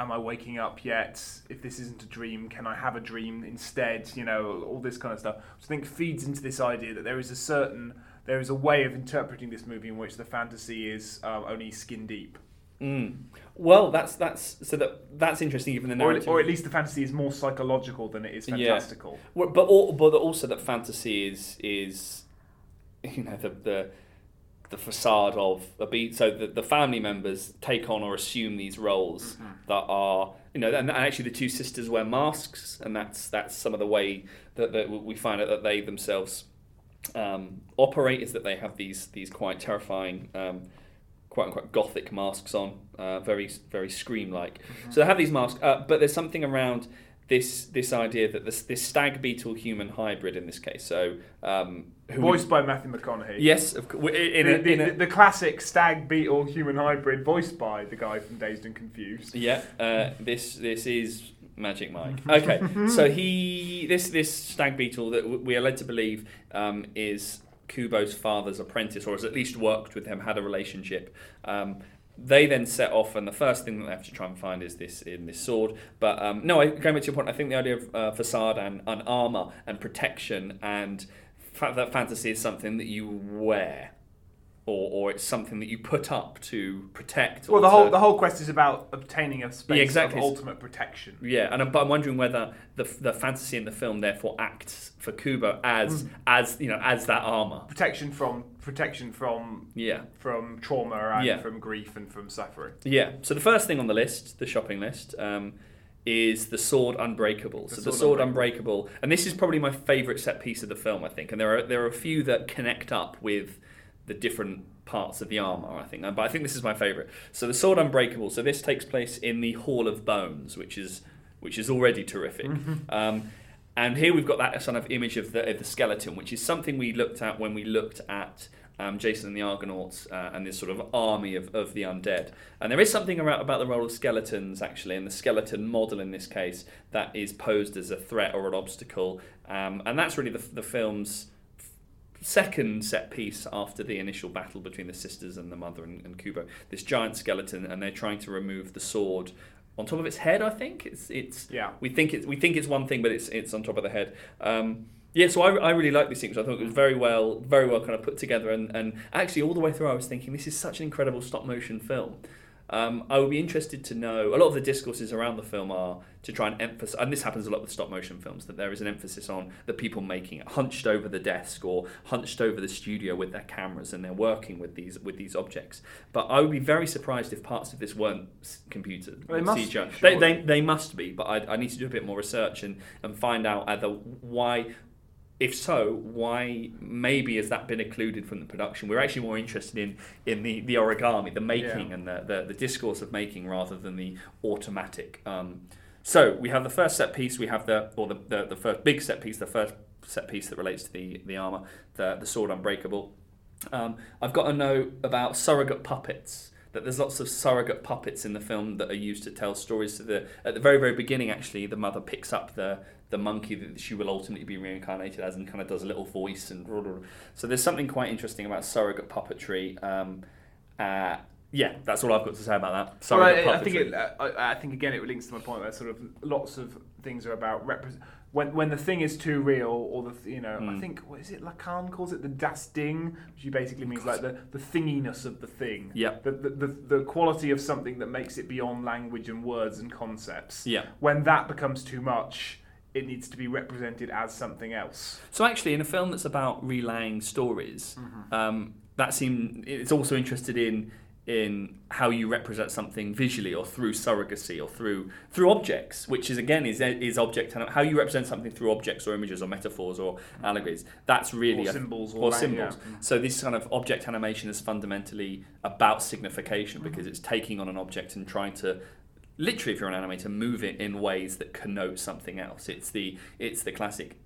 am I waking up yet? If this isn't a dream, can I have a dream instead? You know, all this kind of stuff. Which I think feeds into this idea that there is a certain there is a way of interpreting this movie in which the fantasy is uh, only skin deep. Mm. Well, that's that's so that that's interesting. Even the narrative, or, or, at least the fantasy is more psychological than it is fantastical. Yeah. But but also that fantasy is is you know the the the facade of a beat. So the, the family members take on or assume these roles mm-hmm. that are you know, and, and, actually the two sisters wear masks, and that's that's some of the way that, that we find out that they themselves um, operate is that they have these these quite terrifying, um, quite unquote gothic masks on, uh, very very scream like. Mm-hmm. So they have these masks, uh, but there's something around this this idea that this this stag beetle human hybrid in this case. So um, voiced by Matthew McConaughey. Yes, of, in, in, the, the, the, classic stag beetle human hybrid, voiced by the guy from Dazed and Confused. Yeah, uh, this this is Magic Mike. Okay, so he this this stag beetle that we are led to believe um, is Kubo's father's apprentice, or has at least worked with him, had a relationship. Um, they then set off, and the first thing that they have to try and find is this in this sword. But um, no, I, going back to your point, I think the idea of uh, facade and, and armor and protection and fa- that fantasy is something that you wear or, or it's something that you put up to protect. Well, the whole the whole quest is about obtaining a space yeah, exactly. of ultimate protection. Yeah, and I'm, but I'm wondering whether the the fantasy in the film therefore acts for Kubo as mm. as you know as that armor protection from protection from yeah from trauma and yeah. from grief and from suffering. Yeah. So the first thing on the list, the shopping list. Um, is the sword unbreakable. The so sword the sword unbreakable. unbreakable, and this is probably my favourite set piece of the film, I think. And there are there are a few that connect up with the different parts of the armor, I think. But I think this is my favourite. So the sword unbreakable. So this takes place in the Hall of Bones, which is which is already terrific. um, and here we've got that sort of image of the, of the skeleton, which is something we looked at when we looked at um, Jason and the Argonauts uh, and this sort of army of, of the undead. And there is something about, about the role of skeletons, actually, and the skeleton model in this case that is posed as a threat or an obstacle. Um, and that's really the, the film's second set piece after the initial battle between the sisters and the mother and, and Kubo. This giant skeleton, and they're trying to remove the sword on top of its head. I think it's it's yeah. We think it's we think it's one thing, but it's it's on top of the head. Um, yeah, so I, I really like this sequence. I thought it was very well, very well kind of put together, and, and actually all the way through, I was thinking this is such an incredible stop motion film. Um, I would be interested to know. A lot of the discourses around the film are to try and emphasize, and this happens a lot with stop motion films, that there is an emphasis on the people making it, hunched over the desk or hunched over the studio with their cameras, and they're working with these with these objects. But I would be very surprised if parts of this weren't computer they, must CGI. Be, they, they, they must be, but I, I need to do a bit more research and, and find out either why if so, why maybe has that been included from the production? We're actually more interested in in the, the origami, the making, yeah. and the, the, the discourse of making rather than the automatic. Um, so we have the first set piece, we have the or the, the, the first big set piece, the first set piece that relates to the the armor, the the sword unbreakable. Um, I've got a note about surrogate puppets that there's lots of surrogate puppets in the film that are used to tell stories. To the at the very very beginning, actually, the mother picks up the the monkey that she will ultimately be reincarnated as and kind of does a little voice and blah, blah, blah. so there's something quite interesting about surrogate puppetry. Um, uh, yeah, that's all I've got to say about that. Surrogate well, I, I, think it, I, I, think again it links to my point where sort of lots of things are about represent when when the thing is too real, or the you know, mm. I hmm. think what is it? Lacan calls it the das Ding, which basically means like the, the thinginess of the thing. Yeah. The, the, the the quality of something that makes it beyond language and words and concepts. Yeah. When that becomes too much, it needs to be represented as something else. So actually, in a film that's about relaying stories, mm-hmm. um, that seems it's also interested in in how you represent something visually or through surrogacy or through through objects, which is again is is object how you represent something through objects or images or metaphors or allegories. That's really or a, symbols or, or symbols. Yeah. So this kind of object animation is fundamentally about signification mm-hmm. because it's taking on an object and trying to literally if you're an animator move it in ways that connote something else. It's the it's the classic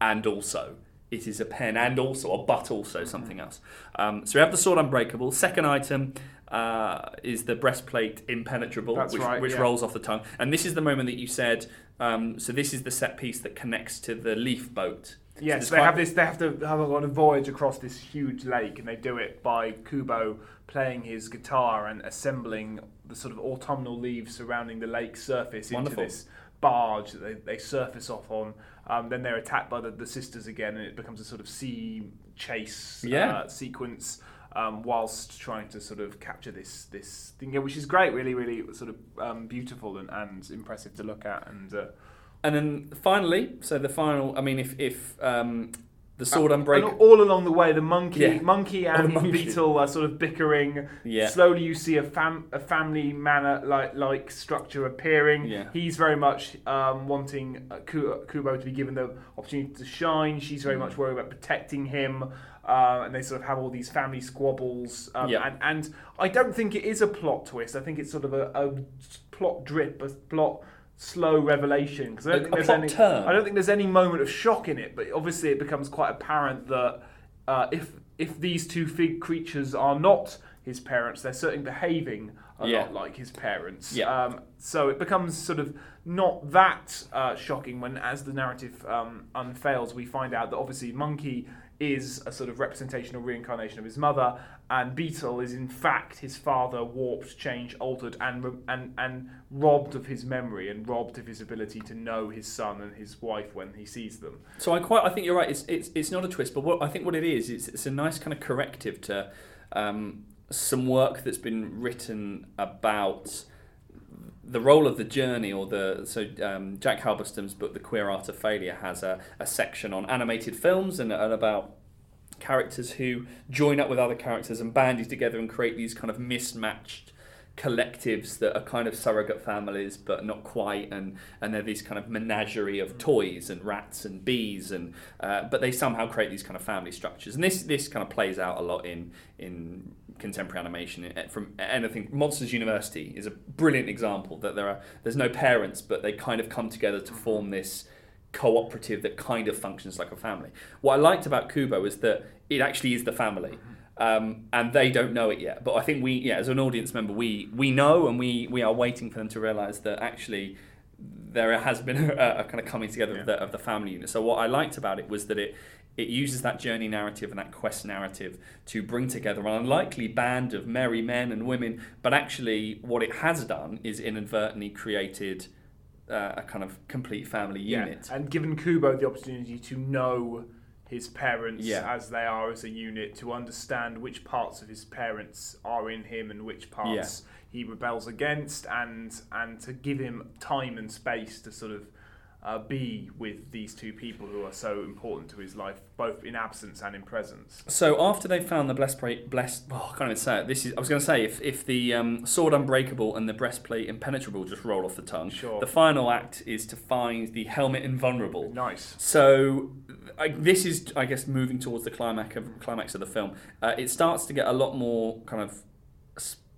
and also it is a pen and also a but also mm-hmm. something else. Um, so we have the sword unbreakable. Second item uh, is the breastplate impenetrable, That's which, right, which yeah. rolls off the tongue. And this is the moment that you said. Um, so this is the set piece that connects to the leaf boat. Yes, so they have this. They have to have a, a voyage across this huge lake, and they do it by Kubo playing his guitar and assembling the sort of autumnal leaves surrounding the lake surface Wonderful. into this barge that they, they surface off on. Um, then they're attacked by the, the sisters again, and it becomes a sort of sea chase yeah. uh, sequence. Um, whilst trying to sort of capture this this thing, which is great, really, really sort of um, beautiful and, and impressive to look at. And uh, and then finally, so the final, I mean, if if um, the sword unbreakable. all along the way, the monkey, yeah. monkey and monkey. beetle are sort of bickering. Yeah. Slowly, you see a fam- a family manner like like structure appearing. Yeah. He's very much um, wanting uh, Kubo to be given the opportunity to shine. She's very mm. much worried about protecting him. Uh, and they sort of have all these family squabbles. Um, yeah. and, and I don't think it is a plot twist. I think it's sort of a, a plot drip, a plot slow revelation because I don't a, think there's any. I don't think there's any moment of shock in it, but obviously it becomes quite apparent that uh, if if these two fig creatures are not his parents, they're certainly behaving a yeah. lot like his parents. Yeah. Um, so it becomes sort of not that uh, shocking when, as the narrative um, unfails, we find out that obviously Monkey is a sort of representation or reincarnation of his mother, and Beetle is in fact his father, warped, changed, altered, and and and robbed of his memory and robbed of his ability to know his son and his wife when he sees them. So I quite I think you're right. It's it's, it's not a twist, but what I think what it is, it's it's a nice kind of corrective to um, some work that's been written about the role of the journey or the so um, Jack Halberstam's book The Queer Art of Failure has a, a section on animated films and, and about characters who join up with other characters and bandy together and create these kind of mismatched collectives that are kind of surrogate families but not quite. And and they're these kind of menagerie of toys and rats and bees and uh, but they somehow create these kind of family structures. And this this kind of plays out a lot in in contemporary animation eh, from anything. Monsters university is a brilliant example that there are there's no parents but they kind of come together to form mm-hmm. this cooperative that kind of functions like a family. What i liked about kubo is that it actually is the family mm-hmm. um, and they don't know it yet. But I think we, yeah, as an audience member, we we know, and we we are waiting for them to realise that actually there has been a, a kind of coming together yeah. of, the, of the family unit. So what I liked about it was that it it uses that journey narrative and that quest narrative to bring together an unlikely band of merry men and women. But actually, what it has done is inadvertently created. Uh, a kind of complete family unit, yeah. and given Kubo the opportunity to know his parents yeah. as they are as a unit to understand which parts of his parents are in him and which parts yeah. He rebels against and and to give him time and space to sort of uh, be with these two people who are so important to his life, both in absence and in presence. So after they found the breastplate, blessed, oh, I can't even say it. This is. I was going to say if if the um, sword unbreakable and the breastplate impenetrable just roll off the tongue. Sure. The final act is to find the helmet invulnerable. Nice. So I, this is, I guess, moving towards the climax of climax of the film. Uh, it starts to get a lot more kind of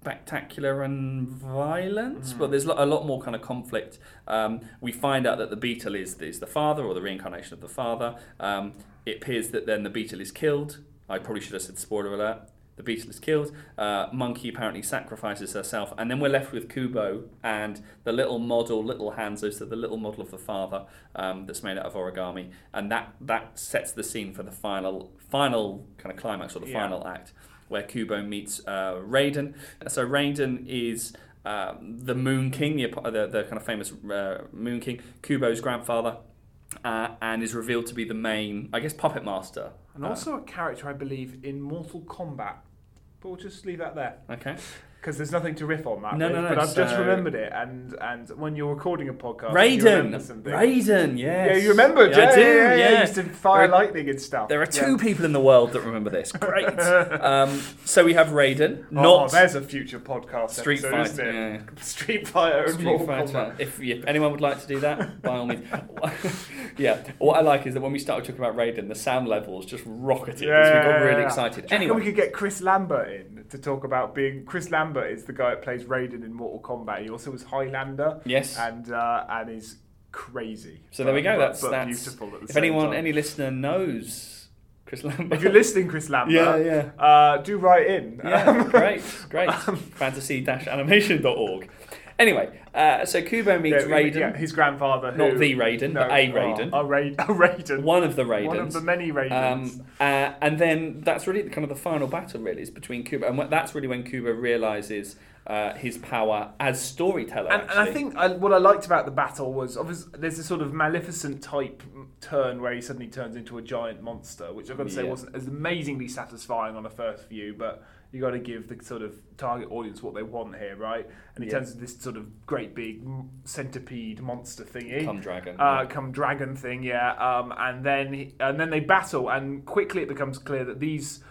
spectacular and violence, mm. but there's a lot more kind of conflict. Um, we find out that the beetle is, is the father or the reincarnation of the father. Um, it appears that then the beetle is killed. I probably should have said spoiler alert. The beetle is killed. Uh, Monkey apparently sacrifices herself, and then we're left with Kubo and the little model, little Hanzo, so the little model of the father um, that's made out of origami, and that that sets the scene for the final final kind of climax or the yeah. final act where Kubo meets uh, Raiden. So Raiden is um, the Moon King, the, the, the kind of famous uh, Moon King, Kubo's grandfather, uh, and is revealed to be the main, I guess, puppet master. And also a character, I believe, in Mortal Kombat. But we'll just leave that there. Okay because there's nothing to riff on that. No, with, no, no. But I've so... just remembered it, and and when you're recording a podcast, Raiden, Raiden, yes, yeah, you remember? Yeah, I do. Yeah, yeah. yeah. used to fire there, lightning and stuff. There are two yeah. people in the world that remember this. Great. um, so we have Raiden. Oh, not oh, there's a future podcast. Street episode, Fighter. Yeah. Street Fighter. And Street Fighter. If, if anyone would like to do that, by all means. yeah. What I like is that when we started talking about Raiden, the sound levels just rocketed because we got really excited. Anyway, we could get Chris Lambert in to talk about being. Chris Lambert is the guy that plays Raiden in Mortal Kombat. He also was Highlander. Yes. And uh, and is crazy. So there we go. That's but that's beautiful. if anyone, time. any listener knows Chris Lambert. If you're listening, Chris Lambert, yeah, yeah, uh, do write in. Yeah, great, great. Um, Fantasy-animation.org. Anyway, uh, so Kubo meets yeah, Raiden. Yeah, his grandfather. Who, not the Raiden, no, but a Raiden. Oh, a, Ra- a Raiden. One of the Raidens. One of the many Raidens. Um, uh, and then that's really kind of the final battle, really, is between Kubo. And that's really when Kubo realizes uh, his power as storyteller. And, and I think I, what I liked about the battle was obviously there's a sort of Maleficent type turn where he suddenly turns into a giant monster, which I've got to say wasn't as amazingly satisfying on a first view, but you got to give the sort of target audience what they want here, right? And he yeah. turns into this sort of great big centipede monster thingy, come dragon, uh, yeah. come dragon thing, yeah. Um, and then he, and then they battle, and quickly it becomes clear that these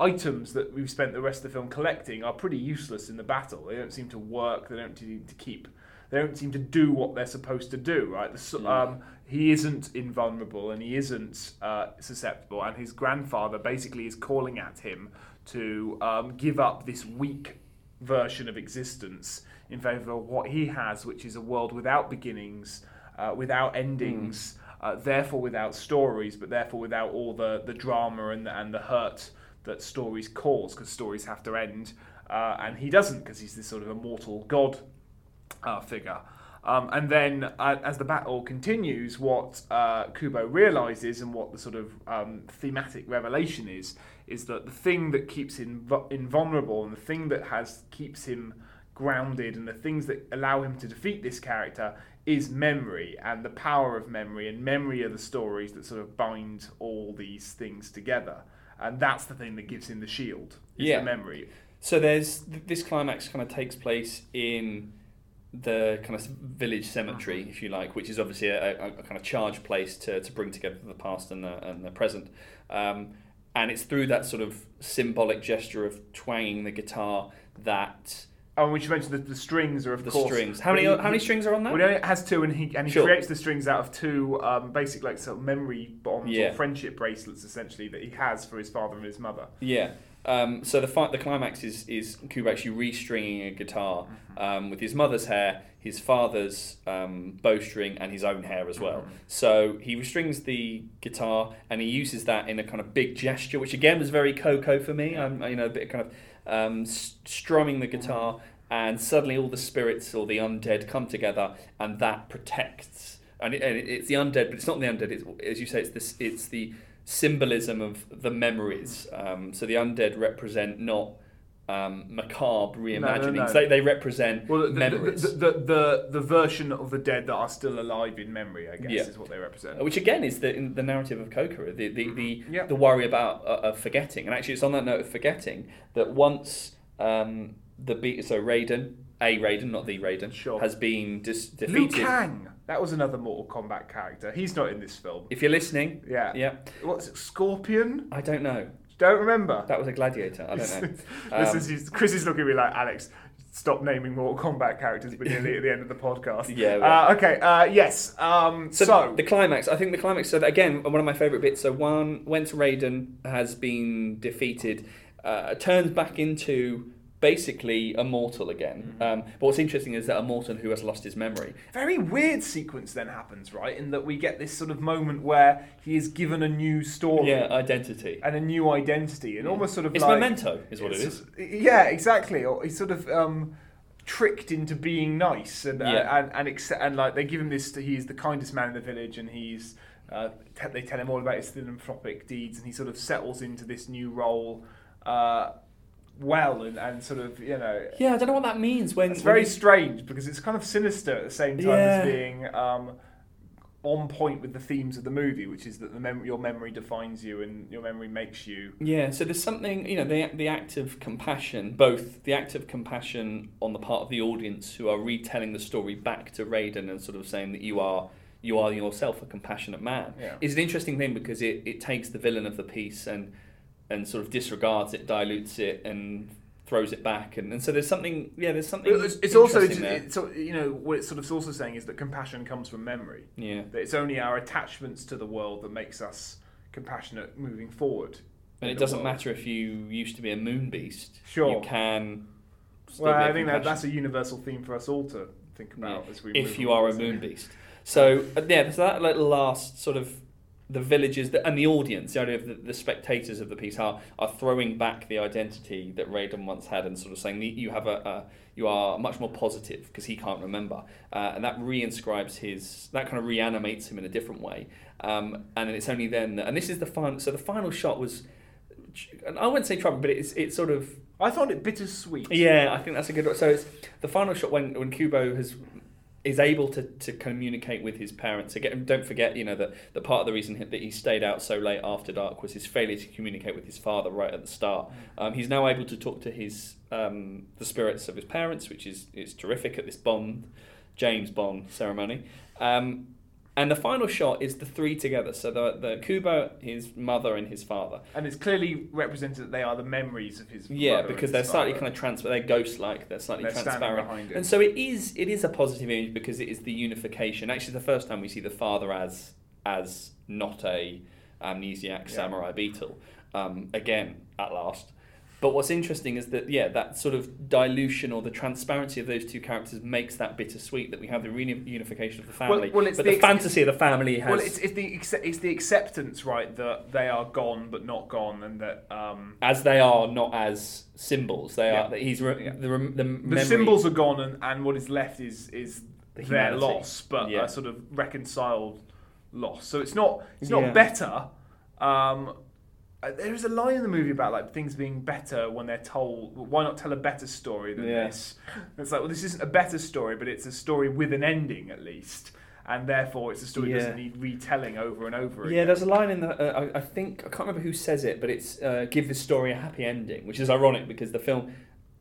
items that we've spent the rest of the film collecting are pretty useless in the battle. They don't seem to work. They don't seem to keep. They don't seem to do what they're supposed to do. Right? The, mm. um, he isn't invulnerable and he isn't uh, susceptible. And his grandfather basically is calling at him to um, give up this weak version of existence in favor of what he has, which is a world without beginnings, uh, without endings. Mm. Uh, therefore, without stories, but therefore without all the, the drama and the, and the hurt that stories cause because stories have to end, uh, and he doesn't because he's this sort of immortal god uh, figure. Um, and then, uh, as the battle continues, what uh, Kubo realizes and what the sort of um, thematic revelation is, is that the thing that keeps him invulnerable and the thing that has keeps him grounded and the things that allow him to defeat this character is memory and the power of memory and memory are the stories that sort of bind all these things together and that's the thing that gives him the shield. yeah, the memory. So there's this climax kind of takes place in the kind of village cemetery, uh-huh. if you like, which is obviously a, a, a, kind of charged place to, to bring together the past and the, and the present. Um, and it's through that sort of symbolic gesture of twanging the guitar that Oh, and we should mention that the strings are of the course strings. How many? he- how many strings are on that? Well, it has two, and he and he Sure. creates the strings out of two um, basic like sort of memory bonds Yeah. or friendship bracelets, essentially that he has for his father and his mother. Yeah. Um, so the fi- the climax is is Kubo actually restringing a guitar Mm-hmm. um, with his mother's hair, his father's um, bowstring, and his own hair as well. Mm-hmm. So he restrings the guitar and he uses that in a kind of big gesture, which again was very Coco for me. I'm you know a bit kind of um, strumming the guitar, and suddenly all the spirits or the undead come together, and that protects. And, it, and it's the undead, but it's not the undead. It's, as you say, it's this. It's the symbolism of the memories. Um, so the undead represent not um, macabre reimaginings. no. They, they represent Well, the, the, memories. the, the, the, the version of the dead that are still alive in memory, I guess, Yeah. is what they represent. which again is the in the narrative of Kokoro, the the, the, Yeah. the worry about uh, of forgetting, and actually it's on that note of forgetting that once um, the be- so Raiden, a Raiden, not the Raiden, Sure. has been dis- Liu defeated. Kang, that was another Mortal Kombat character. He's not in this film. If you're listening, Yeah. yeah, What's it? Scorpion? I don't know. Don't remember. That was a gladiator. I don't know. this Um, is Chris is looking at me like Alex. Stop naming Mortal Kombat characters, but nearly at the end of the podcast. Yeah, Uh, okay. Uh, yes. Um, So, so, the climax, I think the climax. So again, one of my favourite bits. So one, once Raiden has been defeated, uh, turns back into basically immortal again. Mm-hmm. Um, but what's interesting is that immortal who has lost his memory. very weird sequence then happens, right? In that we get this sort of moment where he is given a new story Yeah, identity. and a new identity, and almost sort of It's like memento, is what it is. Yeah, exactly. Or he's sort of um, tricked into being nice, and Yeah. uh, and and, accept, and like they give him this. He's the kindest man in the village, and he's. Uh, te- they tell him all about his philanthropic deeds, and he sort of settles into this new role. Uh, well and, and sort of you know Yeah, I don't know what that means when. it's very you- strange because it's kind of sinister at the same time Yeah. as being um, on point with the themes of the movie, which is that the mem- your memory defines you and your memory makes you. Yeah, so there's something, you know, the the act of compassion, both the act of compassion on the part of the audience who are retelling the story back to Raiden and sort of saying that you are you are yourself a compassionate man, Yeah. is an interesting thing because it, it takes the villain of the piece and and sort of disregards it, dilutes it, and throws it back, and, and so there's something, yeah, there's something. It's, it's also it's, it's, you know what it's sort of also saying is that compassion comes from memory. yeah. That it's only our attachments to the world that makes us compassionate moving forward. And it doesn't world. matter if you used to be a moon beast. Sure. You can. still Well, I think that, that's a universal theme for us all to think about as we. if you are a moon beast. So uh, yeah, so that little last sort of the villages that, and the audience, the idea of the, the spectators of the piece are are throwing back the identity that Raiden once had and sort of saying you have a, a you are much more positive because he can't remember, uh, and that reinscribes his that kind of reanimates him in a different way. Um, and it's only then, that, and this is the final. So the final shot was, and I wouldn't say trouble, but it's it's sort of I found it bittersweet. yeah, I think that's a good. So it's the final shot when when Kubo has is able to, to communicate with his parents again. Don't forget, you know that the part of the reason that he stayed out so late after dark was his failure to communicate with his father right at the start. Um, he's now able to talk to his um, the spirits of his parents, which is is terrific at this Bond James Bond ceremony. Um, and the final shot is the three together. So the the Kubo, his mother, and his father. And it's clearly represented that they are the memories of his. Yeah, because they're slightly father. kind of transparent. They're ghost-like. They're slightly They're transparent. And so it is. It is a positive image because it is the unification. Actually, the first time we see the father as as not a amnesiac samurai beetle. Um, again, at last. But what's interesting is that yeah, that sort of dilution or the transparency of those two characters makes that bittersweet. That we have the reunification of the family, well, it's but the the, ex- fantasy of the family has. Well, it's, it's the acce- it's the acceptance, right, that they are gone but not gone, and that um, as they are not as symbols. They Yeah. are. He's re- Yeah. the, rem- the, the symbols are gone, and, and what is left is is The their loss, but Yeah. a sort of reconciled loss. So it's not it's Yeah. not better. Um, there is a line in the movie about like things being better when they're told. Why not tell a better story than Yeah. this? It's like well, this isn't a better story, but it's a story with an ending at least, and therefore it's a story that doesn't need retelling over and over again. Yeah, again. there's a line in the. Uh, I, I think I can't remember who says it, but it's uh, "give this story a happy ending," which is ironic because the film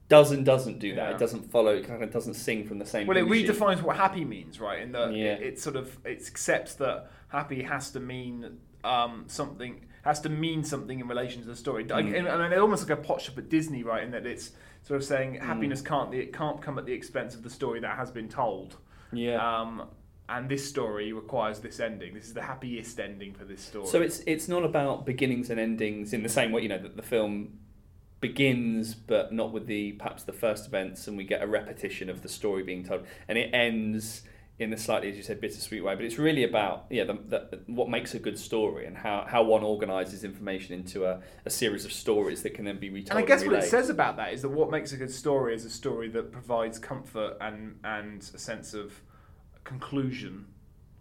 does and doesn't do that. Yeah. It doesn't follow. It kind of doesn't sing from the same. Well, it hymn sheet. redefines what happy means, right? In that Yeah. it, it sort of it accepts that happy has to mean um, something. Has to mean something in relation to the story. Mm. I, mean, it's almost like a pot shop at Disney, right? In that it's sort of saying mm. happiness can't it can't come at the expense of the story that has been told. Yeah. Um, and this story requires this ending. This is the happiest ending for this story. So it's it's not about beginnings and endings in the same way. You know that the film begins, but not with the perhaps the first events, and we get a repetition of the story being told, and it ends in a slightly, as you said, bittersweet way. But it's really about yeah, the, the, what makes a good story and how, how one organises information into a, a series of stories that can then be retold. And I guess and what it says about that is that what makes a good story is a story that provides comfort and and a sense of conclusion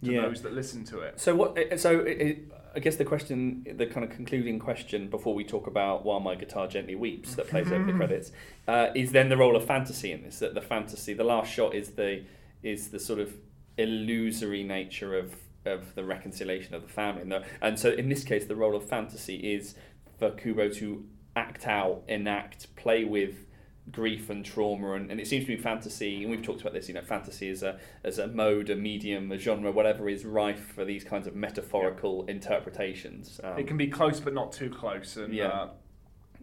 to yeah. those that listen to it. So what? Eh, so it, I guess the question, the kind of concluding question before we talk about "While My Guitar Gently Weeps" that plays over the credits, uh, is then the role of fantasy in this. That the fantasy, the last shot is the is the sort of illusory nature of of the reconciliation of the family, and, the, and so in this case, the role of fantasy is for Kubo to act out, enact, play with grief and trauma. And, and it seems to be fantasy and we've talked about this you know fantasy as a as a mode a medium a genre whatever is rife for these kinds of metaphorical yeah. interpretations. Um, it can be close but not too close. And yeah. uh,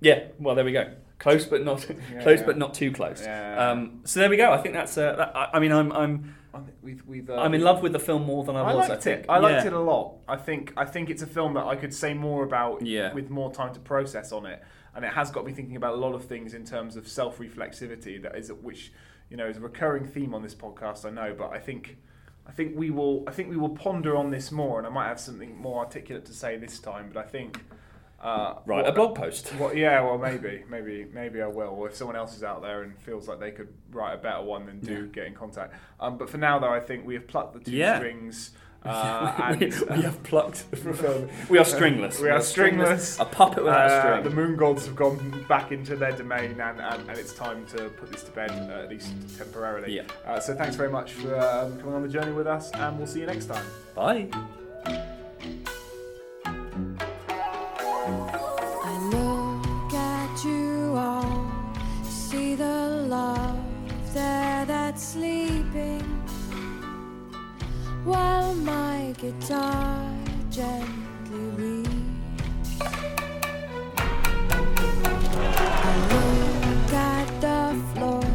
yeah well there we go close but not yeah, close yeah. but not too close um, so there we go I think that's uh, that, I, I, mean I'm I'm we've, we've, uh, I'm in love with the film more than I, I was. Liked I think. it. I liked it a lot. I think I think it's a film that I could say more about yeah. with more time to process on it and it has got me thinking about a lot of things in terms of self-reflexivity. That is, which you know, is a recurring theme on this podcast. I know, but I think. I think we will. I think we will ponder on this more, and I might have something more articulate to say this time. But I think uh, write what, a blog post. What, yeah, well, maybe, maybe, maybe I will. Or if someone else is out there and feels like they could write a better one, then do yeah. get in contact. Um, but for now, though, I think we have plucked the two yeah. strings. Uh, we, and, we, have plucked We are stringless. we, are stringless. A puppet without uh, a string. The moon gods have gone back into their domain, and, and, and it's time to put this to bed, uh, at least temporarily. Yeah. Uh, so thanks very much for um, coming on the journey with us, and we'll see you next time. Bye. the love there that's sleeping while my guitar gently weeps. I look at the floor.